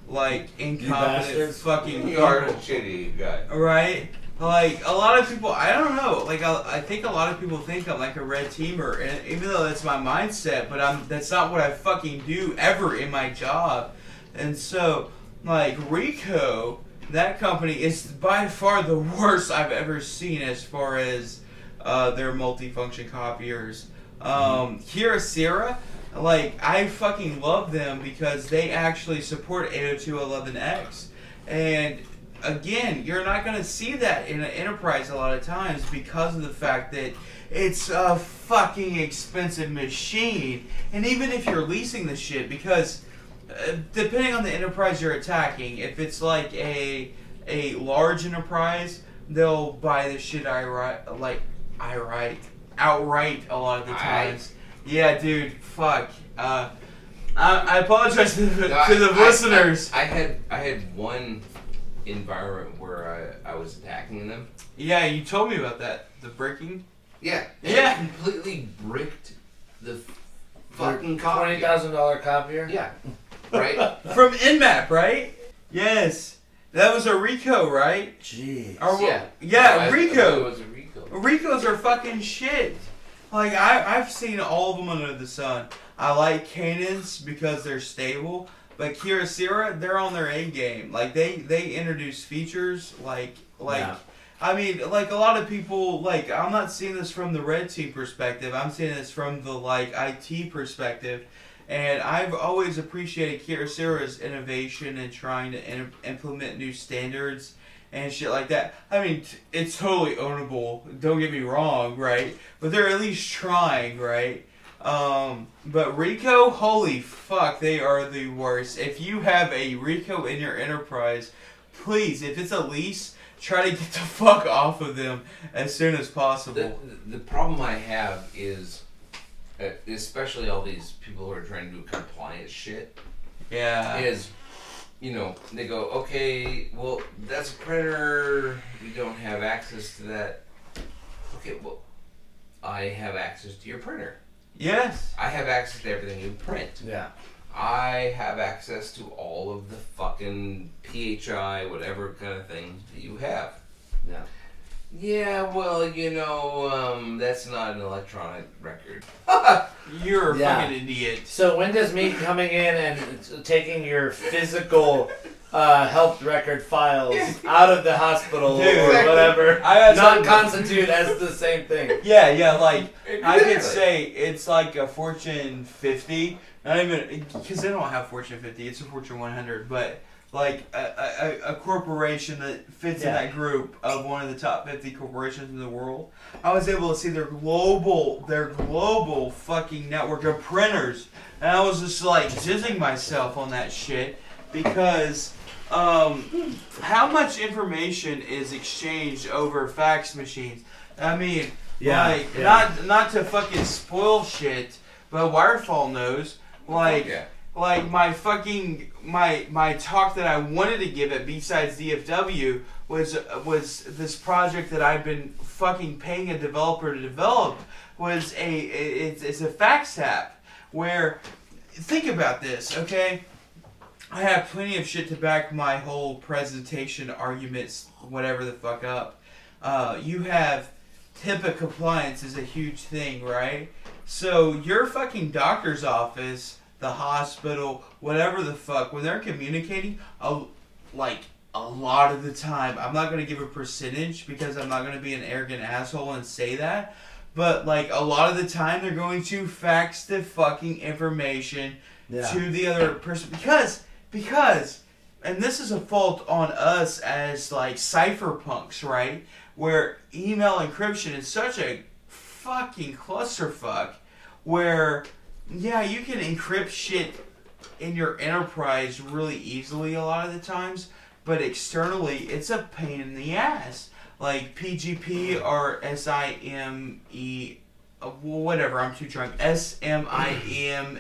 like incompetent bastards. fucking You are a people. shitty guy. Right? Like a lot of people, I don't know. Like I, I think a lot of people think I'm like a red teamer, and even though that's my mindset, but I'm that's not what I fucking do ever in my job. And so, like Rico, that company is by far the worst I've ever seen as far as uh, their multifunction copiers. Um, Kyocera, like I fucking love them because they actually support 802.11x, and again, you're not going to see that in an enterprise a lot of times because of the fact that it's a fucking expensive machine. And even if you're leasing the shit, because uh, depending on the enterprise you're attacking, if it's like a a large enterprise, they'll buy the shit I write like I write outright a lot of the times. Yeah, dude, fuck. Uh, I, I apologize to the, No, to the I- I- listeners. I, had I had one environment where I, I was attacking them. Yeah, you told me about that. The breaking. Yeah. and Yeah. completely bricked the fucking Twenty copy. thousand dollar copier. Yeah. Right. From Nmap, right? Yes. That was a Rico, right? Jeez. Or yeah. Yeah, I- I Rico. believe It was a Rico. Ricos are fucking shit. Like I, I've seen all of them under the sun. I like Canaans because they're stable, but Kyocera, they're on their A game. Like they, they introduce features like like. Yeah. I mean, like a lot of people, like I'm not seeing this from the red team perspective. I'm seeing this from the like IT perspective, and I've always appreciated Kyocera's innovation and trying to in- implement new standards and shit like that. I mean, t- it's totally ownable. Don't get me wrong, right? But they're at least trying, right? Um, but Rico, holy fuck, they are the worst. If you have a Rico in your enterprise, please, if it's a lease, try to get the fuck off of them as soon as possible. The, the problem I have is, uh, especially all these people who are trying to do compliance shit, yeah. is, you know, they go, okay, well, that's a printer. We don't have access to that. Okay, well, I have access to your printer. Yes. I have access to everything in print. Yeah. I have access to all of the fucking PHI, whatever kind of thing that you have. Yeah. Yeah, well, you know, um, that's not an electronic record. You're a Yeah. fucking idiot. So when does me coming in and taking your physical uh, health record files out of the hospital Dude. or whatever I had not constitute as the same thing? Yeah, yeah, like I could say it's like a Fortune 50. Not even because they don't have Fortune 50. It's a Fortune 100, but like a, a, a corporation that fits in that group of one of the top 50 corporations in the world. I was able to see their global, their global fucking network of printers, and I was just like jizzing myself on that shit because. Um, how much information is exchanged over fax machines? I mean, Yeah, like yeah. not not to fucking spoil shit, but Wirefall knows. Like Yeah. like my fucking my my talk that I wanted to give at B-Sides DFW was was this project that I've been fucking paying a developer to develop was a it's, it's a fax app where think about this, okay? I have plenty of shit to back my whole presentation arguments, whatever the fuck up. Uh, you have HIPAA compliance is a huge thing, right? So your fucking doctor's office, the hospital, whatever the fuck, when they're communicating, a, like a lot of the time, I'm not gonna give a percentage because I'm not gonna be an arrogant asshole and say that. But like a lot of the time, they're going to fax the fucking information Yeah. to the other person because because and this is a fault on us as like cypherpunks right? Where email encryption is such a fucking clusterfuck where yeah you can encrypt shit in your enterprise really easily a lot of the times but externally it's a pain in the ass. Like pgp or s-i-m-e whatever i'm too drunk s-m-i-m-e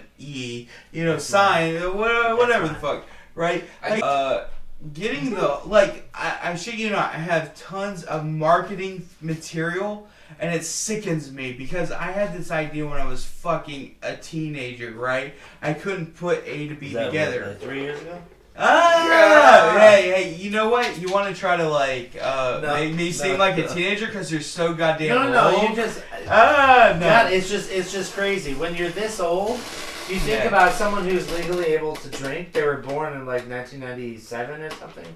you know sign uh, whatever the fuck right I Like, uh getting the like I, I shit you not I have tons of marketing material and it sickens me because I had this idea when I was fucking a teenager, right? I couldn't put A to B together. what, three years ago? Ah, Yeah. hey, hey, you know what? You want to try to like uh, No, make me no, seem like a teenager because you're so goddamn old. No, no, old? you just. ah, no. God, it's just it's just crazy. When you're this old, you think Yeah. about someone who's legally able to drink. They were born in like 1997 or something,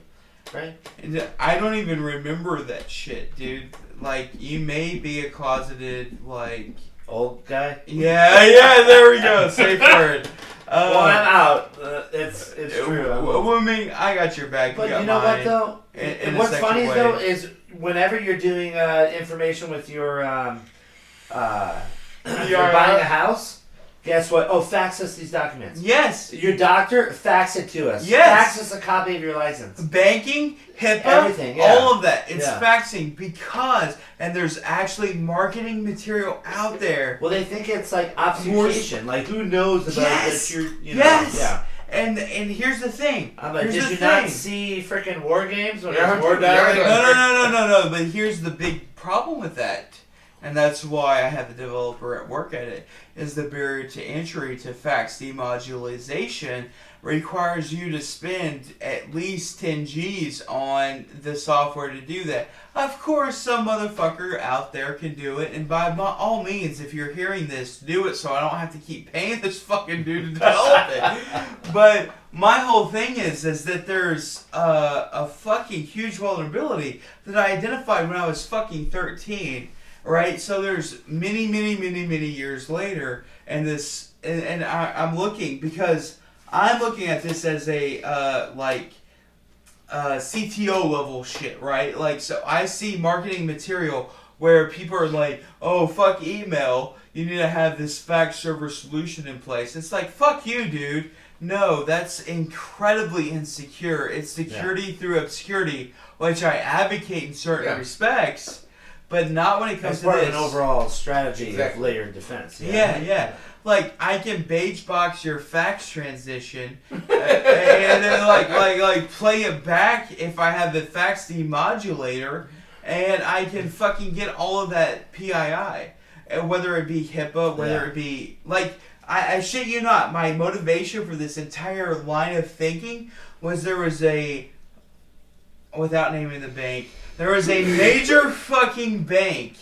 right? And I don't even remember that shit, dude. Like, you may be a closeted, like. Old guy. Yeah, yeah, there we go. Safe word. Uh, well, I'm out. Uh, it's it's true. I'm Well, I mean, I got your back. But you, you know what though? in- in a What's funny way. though is whenever you're doing uh, information with your um, uh, you're Your- buying a house. Guess what? Oh, fax us these documents. Yes. Your doctor, fax it to us. Yes. Fax us a copy of your license. Banking, HIPAA, Everything, yeah. all of that. It's Yeah. faxing because, and there's actually marketing material out there. Well, they think it's like obfuscation. Like, who knows about Yes. that? You're, you know, yes. Yeah. And and here's the thing. Uh, I'm like, here's did you thing. not see freaking War Games when Yeah, War No, no, no, no, no, no. But here's the big problem with that, and that's why I have the developer at work at it. Is the barrier to entry to fax demodularization requires you to spend at least 10 G's on the software to do that. Of course, some motherfucker out there can do it, and by my, all means, if you're hearing this, do it so I don't have to keep paying this fucking dude to develop it. But my whole thing is, is that there's uh, a fucking huge vulnerability that I identified when I was fucking 13, right? So there's many, many, many, many years later, and this, and, and I, I'm looking because I'm looking at this as a uh, like uh, CTO level shit, right? Like, so I see marketing material where people are like, "Oh, fuck email," you need to have this fax server solution in place. It's like, fuck you, dude. No, that's incredibly insecure. It's security through obscurity, which I advocate in certain Yeah. respects, but not when it comes As to part this. of an overall strategy Exactly. of layered defense. Yeah, yeah. Like I can beige box your fax transition, uh, and then like like like play it back if I have the fax demodulator, and I can fucking get all of that PII, and whether it be HIPAA, whether Yeah. it be like I, I shit you not, my motivation for this entire line of thinking was there was a without naming the bank, there was a major fucking bank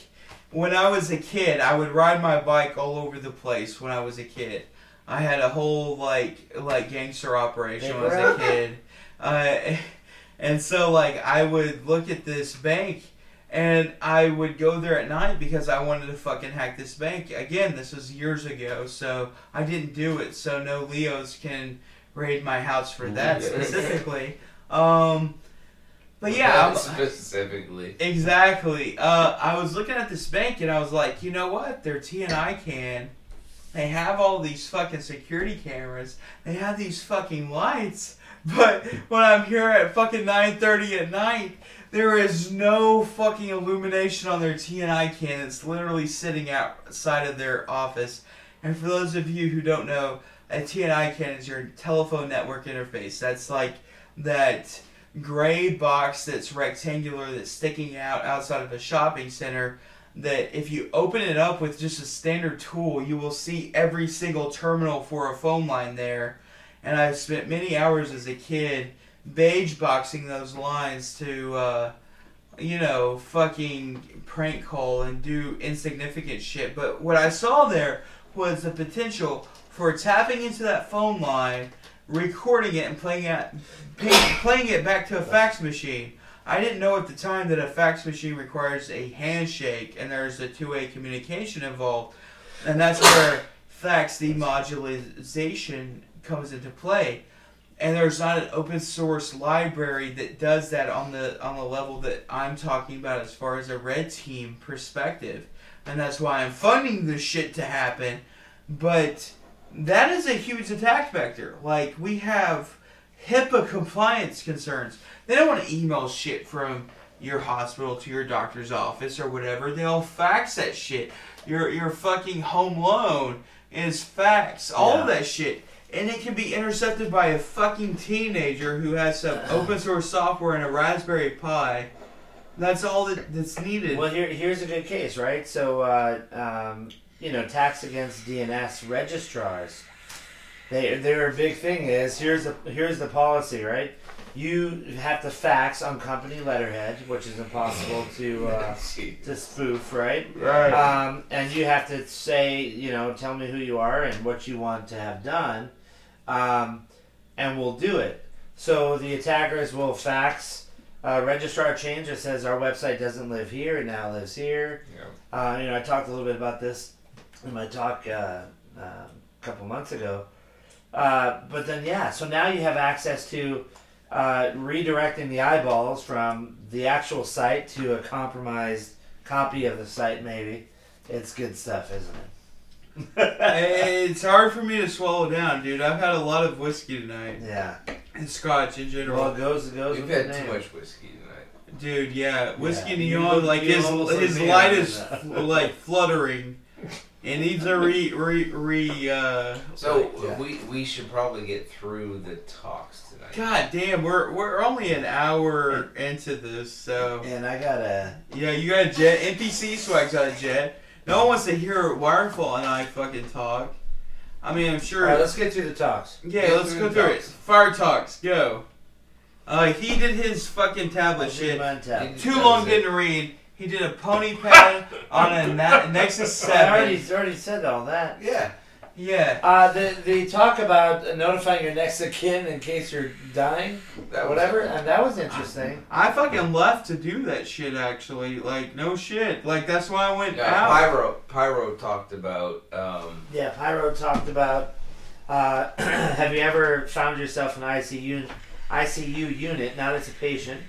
when I was a kid, I would ride my bike all over the place when I was a kid. I had a whole like like gangster operation when I was a kid. Uh, and so like I would look at this bank and I would go there at night because I wanted to fucking hack this bank. Again, this was years ago, so I didn't do it. So no Leos can raid my house for that specifically. Um, but yeah, specifically. Exactly. Uh, I was looking at this bank and I was like, you know what? Their TNI can. They have all these fucking security cameras. They have these fucking lights. But when I'm here at fucking 9:30 at night, there is no fucking illumination on their TNI can. It's literally sitting outside of their office. And for those of you who don't know, a TNI can is your telephone network interface. That's like that gray box that's rectangular that's sticking out outside of a shopping center that if you open it up with just a standard tool you will see every single terminal for a phone line there. And i've spent many hours as a kid beige boxing those lines to uh, you know fucking prank call and do insignificant shit. But what i saw there was the potential for tapping into that phone line recording it and playing it playing it back to a fax machine. I didn't know at the time that a fax machine requires a handshake and there's a two-way communication involved, and that's where fax demodularization comes into play. And there's not an open source library that does that on the on the level that I'm talking about as far as a red team perspective, and that's why I'm funding this shit to happen. But that is a huge attack vector. Like we have HIPAA compliance concerns. They don't want to email shit from your hospital to your doctor's office or whatever. They'll fax that shit. Your your fucking home loan is fax. All of Yeah. that shit. And it can be intercepted by a fucking teenager who has some open source software and a Raspberry Pi. That's all that, that's needed. Well, here here's a good case, right? So, uh, um, you know, tax against DNS registrars. They their big thing is here's the here's the policy, right? You have to fax on company letterhead, which is impossible to uh, to spoof, right? Right. Um, and you have to say, you know, tell me who you are and what you want to have done, um, and we'll do it. So the attackers will fax a registrar change that says our website doesn't live here, it now lives here. Yeah. Uh, you know, I talked a little bit about this in my talk uh, uh, a couple months ago. Uh, but then, yeah, so now you have access to uh, redirecting the eyeballs from the actual site to a compromised copy of the site, maybe. It's good stuff, isn't it? it's hard for me to swallow down, dude. I've had a lot of whiskey tonight Yeah. and scotch in general. Well, it goes, it goes You've had too much whiskey tonight. Dude, yeah, whiskey Yeah, you neon, look- like you his his light is in like fluttering. It needs a re re re. Uh, So Yeah. we we should probably get through the talks tonight. God damn, we're we're only an hour into this, so And I got a. yeah, you got a jet. NPC swag's got a jet. No one wants to hear Wirefall and I fucking talk. I mean, I'm sure. Alright, let's get through the talks. yeah, Get let's through go the through it. talks. Fire talks, go. Uh, he did his fucking tablet I'll shit. tab. Too long didn't read. He did a pony pad on a Na- Nexus I already, Seven. already said all that. Yeah. Yeah. Uh, the the talk about notifying your next of kin in case you're dying, That was- whatever, and that was interesting. I fucking left to do that shit actually. Like no shit. Like that's why I went Yeah, out. Pyro Pyro talked about um, Yeah, Pyro talked about. Uh, have you ever found yourself in ICU ICU unit, not as a patient,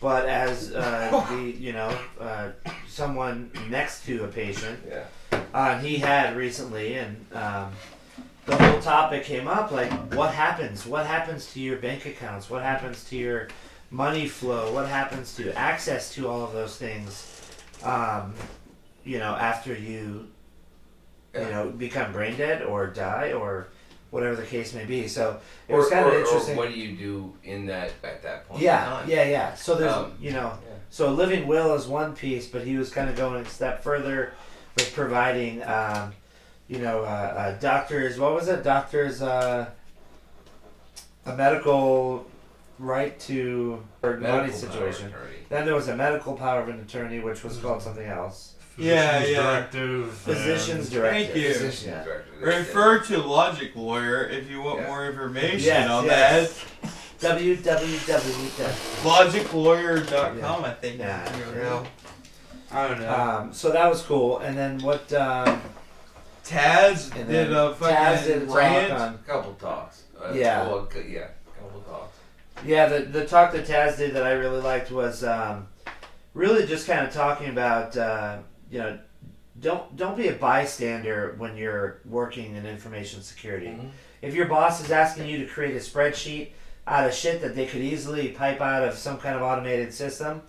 but as uh, the you know uh, someone next to a patient? yeah uh, he had recently, and um, the whole topic came up like, what happens? What happens to your bank accounts? What happens to your money flow? What happens to access to all of those things? Um, you know, after you, you know, become brain dead or die or whatever the case may be. So it Or, was kind or, of interesting. what do you do in that at that point? in Yeah, time? yeah, yeah. So there's, Um, you know, yeah. so living will is one piece, but he was kind of going a step further with providing, um, you know, uh, uh, doctors. What was it? Doctors, uh, a medical right to or money Medical power situation. Then there was a medical power of an attorney, which was called something else. Yeah, Physician's yeah. Directive. Physician's and- directive. you. Physician's Yeah. director. That's it. Refer to Logic Lawyer if you want Yeah. more information Yes, on yes. that. Logiclawyer.com, I think. Yeah, is the yeah. I don't know. Um, so that was cool. And then what? Um, Taz and did a fucking Taz did a talk rant. on A couple talks. Uh, Yeah. Well, yeah. Couple talks. Yeah, the the talk that Taz did that I really liked was um, really just kind of talking about uh, you know don't don't be a bystander when you're working in information security. Mhm. If your boss is asking you to create a spreadsheet out of shit that they could easily pipe out of some kind of automated system,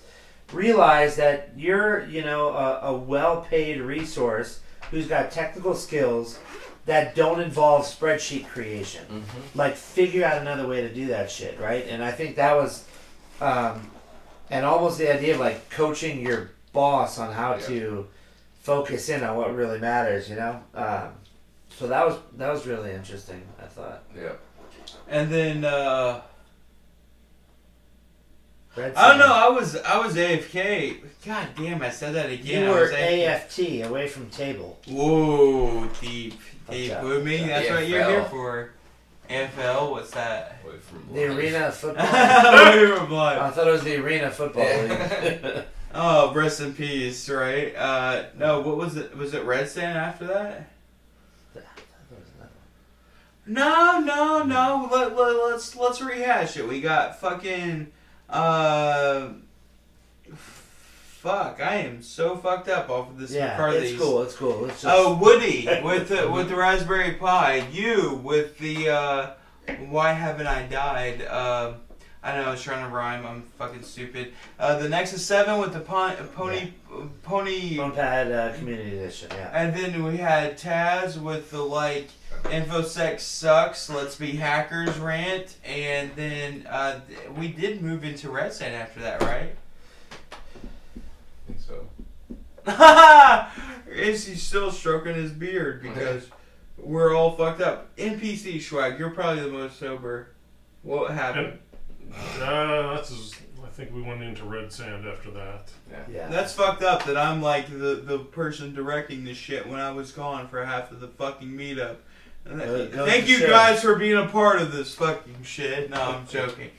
realize that you're you know a, a well paid resource who's got technical skills that don't involve spreadsheet creation Mhm. like figure out another way to do that shit, right? And I think that was, um, and almost the idea of like coaching your boss on how Yeah. to focus in on what really matters, you know. Um, so that was that was really interesting. I thought. Yeah. And then uh Red I don't know, I was I was AFK. God damn, I said that again. You I were was AFT away from table. Whoa, deep deep Okay. with me. Okay. That's what you're here for. AFL, what's that? Away from The arena football. We were I thought it was the arena football Yeah. league. oh, rest in peace, right? Uh no, what was it was it Red Stand after that? No, no, no. Let, let, let's let's rehash it. We got fucking uh fuck, I am so fucked up off of this yeah, McCarthy's. it's cool. It's cool. It's just, Oh, Woody with the with the Raspberry Pi. You with the uh, Why Haven't I Died? Um, I know I was trying to rhyme. I'm fucking stupid. Uh, the Nexus Seven with the pon- pony pony. Phone pad uh, community edition. Yeah. And then we had Taz with the like InfoSec sucks, let's be hackers rant, and then uh, we did move into Red Stand after that, right? I think so. Is he still stroking his beard because we're all fucked up? NPC swag, you're probably the most sober. What happened? Uh, that's as, I think we went into Red Sand after that. Yeah. That's fucked up that I'm like the, the person directing this shit when I was gone for half of the fucking meetup. Uh, Thank you guys for being a part of this fucking shit. No, I'm joking.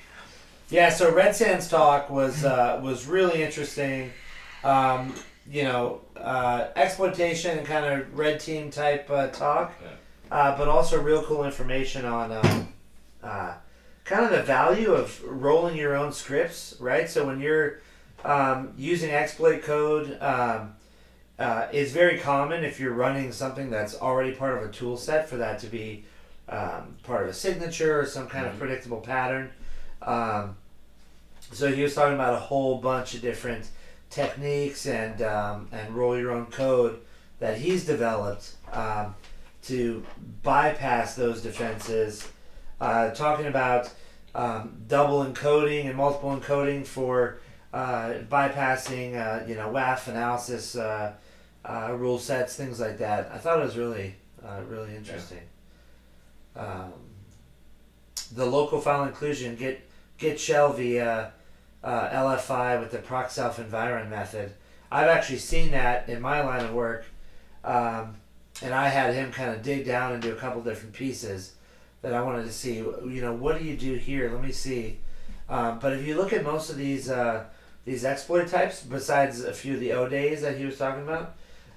Yeah, so Red Sands talk was uh, was really interesting. Um, you know, uh, exploitation and kind of red team type uh, talk, uh, but also real cool information on um, uh, kind of the value of rolling your own scripts, right? So when you're um, using exploit code, um, uh, it's very common if you're running something that's already part of a tool set for that to be um, part of a signature or some kind of predictable pattern. Um, so he was talking about a whole bunch of different techniques and um, and roll your own code that he's developed um, to bypass those defenses. Uh, talking about um, double encoding and multiple encoding for uh, bypassing, uh, you know, WAF analysis uh, uh, rule sets, things like that. I thought it was really, uh, really interesting. Um, the local file inclusion, get get shell via uh, LFI with the proc self environ method. I've actually seen that in my line of work, um, and I had him kind of dig down into a couple different pieces that I wanted to see. You know, what do you do here? Let me see. Um, but if you look at most of these uh, these exploit types, besides a few of the O days that he was talking about,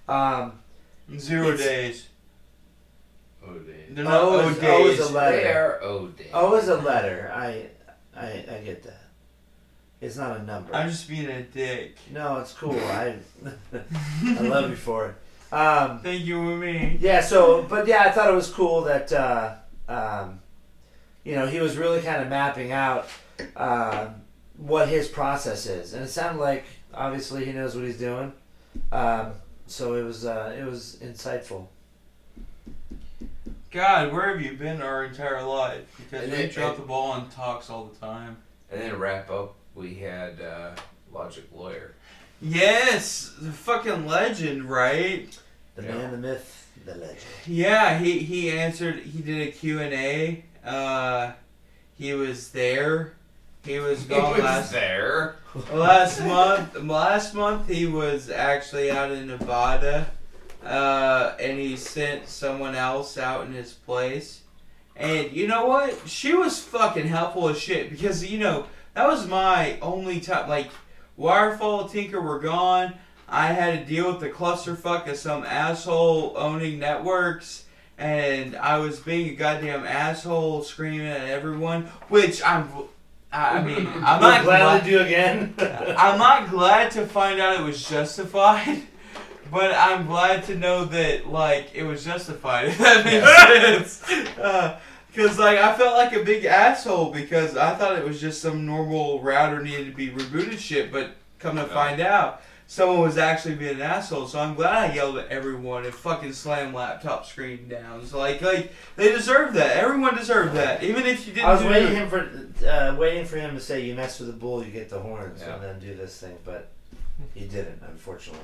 um, Zero days. O days. They're not O O is, O is days. a letter. They are O days. O is a letter. I, I, I get that. It's not a number. I'm just being a dick. No, it's cool. I I love you for it. Um, Thank you and me. yeah. So, but yeah, I thought it was cool that uh, um, you know he was really kind of mapping out uh, what his process is, and it sounded like obviously he knows what he's doing. Um, so it was uh, it was insightful. God, where have you been our entire life? Because And we it- drop the ball on talks all the time. And then to wrap up, we had uh, Logic Lawyer. Yes, the fucking legend, right? The Yeah. man, the myth, the legend. Yeah, he he answered. He did a Q and A. Uh, he was there. He was He gone was last there. last month. Last month he was actually out in Nevada, uh, and he sent someone else out in his place. And you know what? She was fucking helpful as shit because you know that was my only time. Like Wirefall, Tinker were gone. I had to deal with the clusterfuck of some asshole owning networks, and I was being a goddamn asshole, screaming at everyone. Which I'm. I mean, I'm not glad glad. to do again. I'm not glad to find out it was justified, but I'm glad to know that like it was justified. If that makes sense. Uh, because like I felt like a big asshole because I thought it was just some normal router needed to be rebooted shit, but come to find out. Someone was actually being an asshole, so I'm glad I yelled at everyone and fucking slammed laptop screen down. So like, like they deserve that. Everyone deserved that, even if you didn't. I was do waiting it- him for uh, waiting for him to say, "You mess with the bull, you get the horns," Yeah. and then do this thing, but he didn't, unfortunately.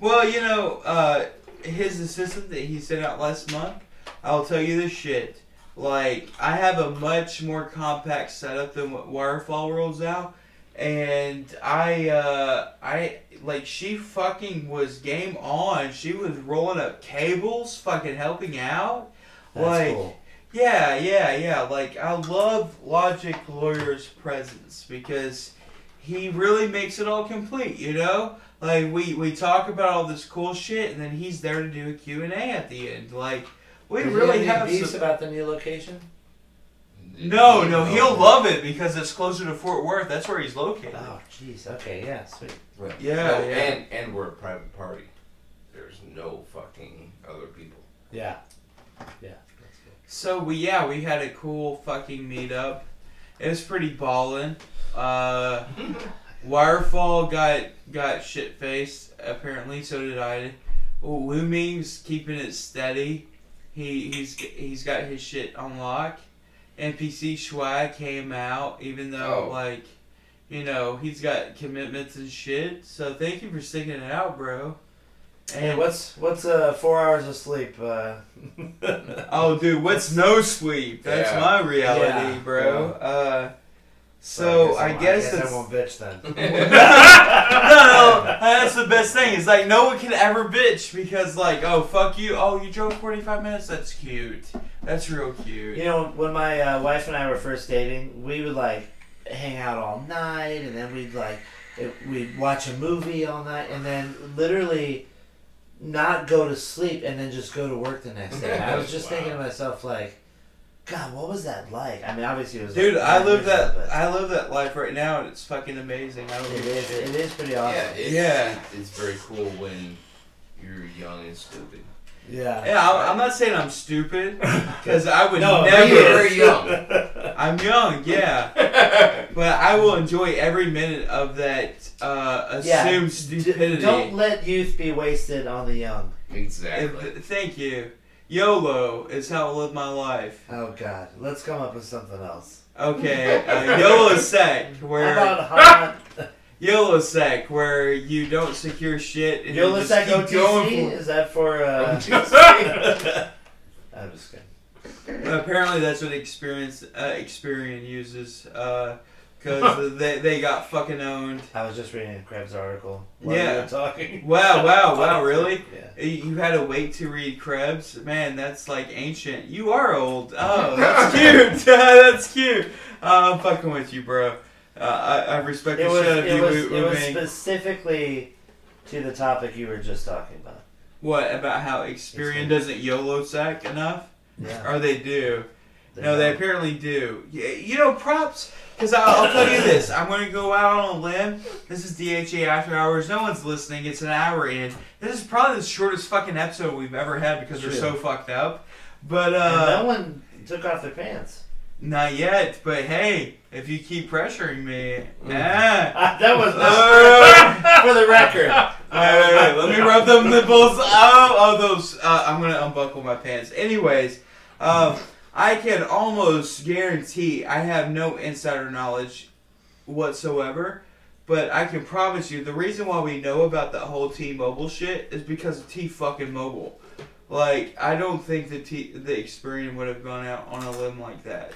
Well, you know, uh, his assistant that he sent out last month, I'll tell you this shit. Like, I have a much more compact setup than what Wirefall rolls out. And I, uh, I, like, she fucking was game on. She was rolling up cables, fucking helping out. That's like, cool. yeah, yeah, yeah. Like I love Logic Lawyer's presence because he really makes it all complete, you know? Like we we talk about all this cool shit and then he's there to do a Q&A at the end. Like we Does really have have any beefs some, about the new location. No, no, he'll love it because it's closer to Fort Worth. That's where he's located. Oh, jeez. Okay, yeah, sweet. Right. Yeah, No, yeah. And and we're a private party. There's no fucking other people. Yeah, yeah. That's good. So we yeah we had a cool fucking meetup. It was pretty ballin'. Uh, Wirefall got got shit faced apparently. So did I. Wu Ming's keeping it steady. He he's he's got his shit on lock. NPC Swag came out even though Oh. like you know he's got commitments and shit. So thank you for sticking it out, bro. Hey, what's what's uh four hours of sleep? Uh, Oh, dude, what's no sleep? That's Yeah. my reality, Yeah. bro. Uh, so I guess, I, that's won't bitch then. no, no. That's the best thing. It's like no one can ever bitch because, like, oh fuck you. Oh, you drove forty five minutes. That's cute. That's real cute. You know, when my uh, wife and I were first dating, we would like hang out all night, and then we'd like it, we'd watch a movie all night, and then literally not go to sleep, and then just go to work the next day. I was just Wow. thinking to myself, like, God, what was that like? I mean, obviously it was. Dude, like, I nine live that. but I live that life right now, and it's fucking amazing. I don't It give a is. shit. It is pretty awesome. Yeah, it's, Yeah. It's very cool when you're young and stupid. Yeah. Yeah, I'm, I'm not saying I'm stupid because I would No, never. he You're is. very young. I'm young, yeah. But I will enjoy every minute of that uh, Yeah, assumed D- stupidity. don't let youth be wasted on the young. exactly. If- thank you. YOLO is how I live my life. Oh God, let's come up with something else. Okay, uh, YOLO sec, How where about hot YOLO sec, where you don't secure shit and you Yola just Sec keep going OTC? for. Is that for? Uh, I'm just kidding. Apparently, that's what experience uh, Experian uses, because they they got fucking owned. I was just reading a Krebs article while Yeah. you were talking. Wow, wow, wow! Really? Yeah. You had to wait to read Krebs? Man, that's like ancient. You are old. Oh, that's cute. that's cute. Uh, I'm fucking with you, bro. Uh, I, I respect It the was. shit out of It you, was. It was Wu Ming. specifically to the topic you were just talking about. What about how Experian doesn't YOLO sack enough? Yeah. Or they do? No, they apparently do. You know, props. Because I'll, I'll tell you this, I'm going to go out on a limb. This is DHA After Hours. No one's listening. It's an hour in. This is probably the shortest fucking episode we've ever had because we're so fucked up. But And uh, no one took off their pants. not yet. But hey, if you keep pressuring me, yeah. Ah, that was Uh, for the record. Wait, wait, wait. Let me rub them nipples. Oh, oh, those. Uh, I'm gonna unbuckle my pants. Anyways, um, I can almost guarantee I have no insider knowledge whatsoever, but I can promise you the reason why we know about that whole T-Mobile shit is because of T fucking Mobile. Like, I don't think the T the Experian would have gone out on a limb like that.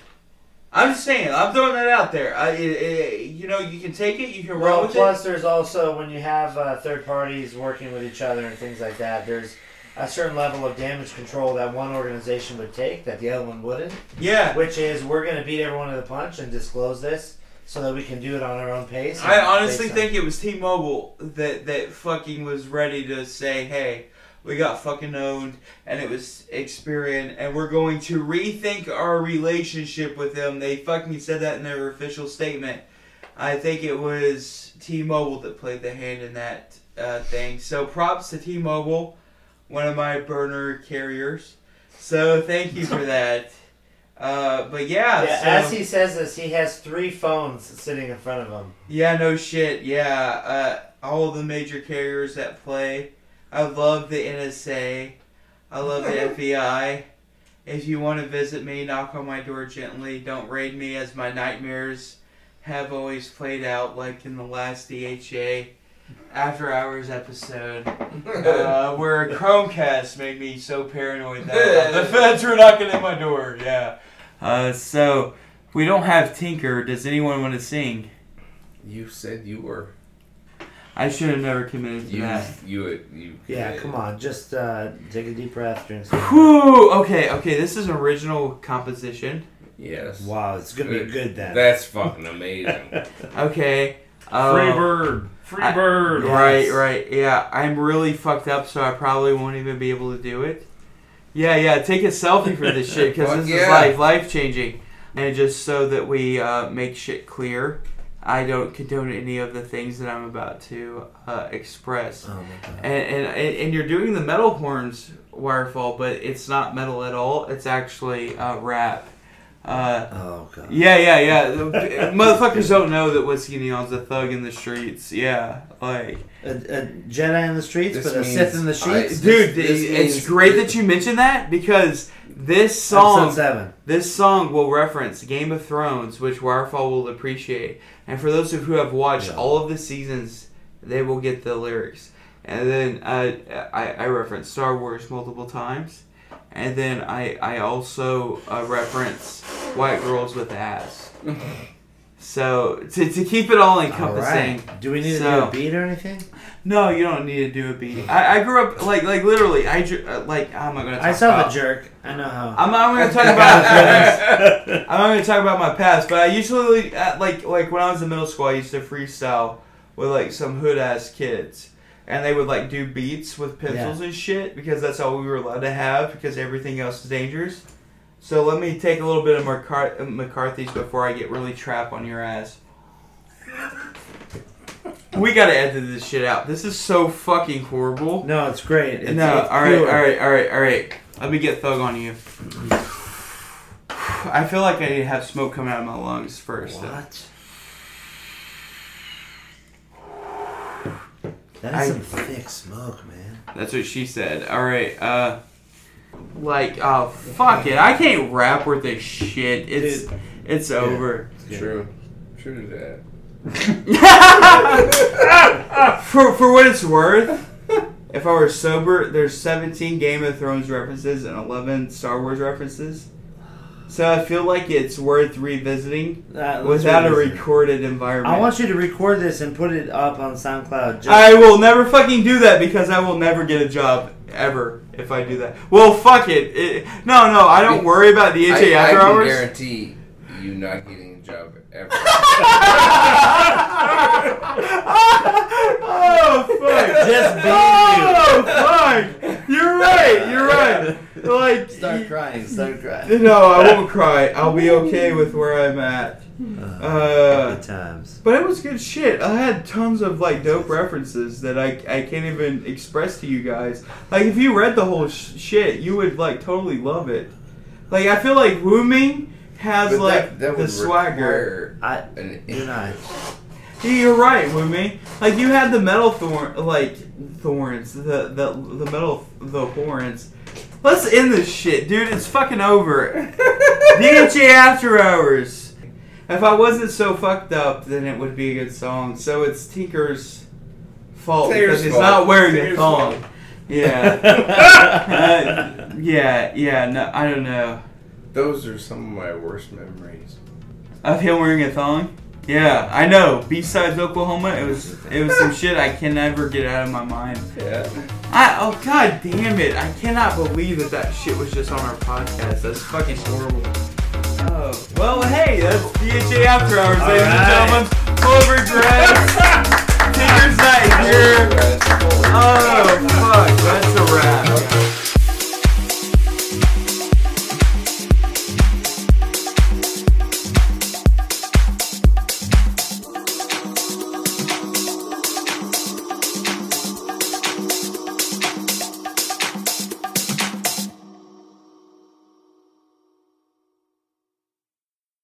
I'm just saying. I'm throwing that out there. I, it, it, you know, you can take it. You can run Well, with it. plus there's also when you have uh, third parties working with each other and things like that. There's a certain level of damage control that one organization would take that the other one wouldn't. Yeah. Which is we're going to beat everyone to the punch and disclose this so that we can do it on our own pace. I honestly think it was T-Mobile that that fucking was ready to say, "Hey, we got fucking owned," and it was Experian, and we're going to rethink our relationship with them. They fucking said that in their official statement. I think it was T-Mobile that played the hand in that uh, thing. So props to T-Mobile, one of my burner carriers. So thank you for that. Uh, but yeah, Yeah, so- as he says this, he has three phones sitting in front of him. Yeah, no shit. Yeah, uh, all the major carriers that play. I love the NSA. I love the FBI. If you want to visit me, knock on my door gently. Don't raid me, as my nightmares have always played out, like in the last DHA After Hours episode, uh, where a Chromecast made me so paranoid that the feds were knocking at my door. Yeah. Uh, so we don't have Tinker. Does anyone want to sing? You said you were. I should have never committed to You, that. you, you. Yeah, come on, just uh, take a deep breath, drink some. Whew, okay, okay, this is original composition. Yes. Wow, it's gonna be good then. That's fucking amazing. Okay. uh, Free bird. Free I- bird. Right, right, yeah. I'm really fucked up, so I probably won't even be able to do it. Yeah, yeah, take a selfie for this shit, because Fuck this is yeah. life, life changing. And just so that we uh, make shit clear, I don't condone any of the things that I'm about to uh, express. Oh my god. and, and and you're doing the metal horns Wirefall, but it's not metal at all. It's actually uh, rap. Uh, Oh god. yeah, yeah, yeah. Motherfuckers don't know that Whiskey Neon's a thug in the streets. Yeah, like, A, a Jedi in the streets, This but a means Sith in the sheets. dude, this it's means- great that you mentioned that because this song, seven. this song will reference Game of Thrones, which Wirefall will appreciate. And for those of who have watched Yeah. all of the seasons, they will get the lyrics. And then uh, I, I reference Star Wars multiple times. And then I, I also uh, reference White Girls with Ass. so to, to keep it all All encompassing. right. Do we need to So- do a beat or anything? No, you don't need to do a beat. I, I grew up like like literally. I uh, like how am I gonna? Talk I saw about, the jerk. I know how. I'm not going to talk about. I'm not going to talk about my past, but I usually uh, like like when I was in middle school, I used to freestyle with like some hood ass kids, and they would like do beats with pencils and shit because that's all we were allowed to have because everything else is dangerous. So let me take a little bit of McCarthy's before I get really trap on your ass. We gotta edit this shit out. This is so fucking horrible. no, it's great. It's, no, it's all right, all pure. right, all right, all right. Let me get thug on you. I feel like I need to have smoke coming out of my lungs first. What? That I- some thick smoke, man. That's what she said. All right, uh, like, oh fuck it, I can't rap worth a shit. It's it's over. True. True to that. for for what it's worth, if I were sober, there's 17 Game of Thrones references and 11 Star Wars references. So I feel like it's worth revisiting Uh, let's without a recorded environment. I want you to record this and put it up on SoundCloud. Just, I will never fucking do that because I will never get a job ever if I do that. Well, fuck it. It- no, no, I don't worry about the I, HA I after can hours. guarantee you not getting a job ever. oh fuck! Just being oh fuck! You're right. You're right. like Start crying. Start crying. no, I won't cry. I'll be okay with where I'm at. Uh, Good times. but it was good shit. I had tons of like dope references that I, I can't even express to you guys. Like if you read the whole sh- shit, you would like totally love it. Like I feel like Wu Ming has But like that, that the would swagger. I, an you're not. Yeah, you're right, Wumi. Like you had the metal thorn, like thorns, the the the metal the horns. Let's end this shit, dude. It's fucking over. DHA After Hours. If I wasn't so fucked up, then it would be a good song. So it's Tinker's fault Tinker's because he's fault. not wearing a thong. fault. Yeah. Uh, yeah, yeah. No, I don't know. Those are some of my worst memories. Of him wearing a thong? Yeah, I know. Besides Oklahoma, it was it was some shit I can never get out of my mind. Yeah. I oh god damn it! I cannot believe that that shit was just on our podcast. That's fucking horrible. Oh well, hey, that's DHA After Hours, All ladies right. and gentlemen. Full of regrets. Tigger's here. Oh fuck, that's a wrap.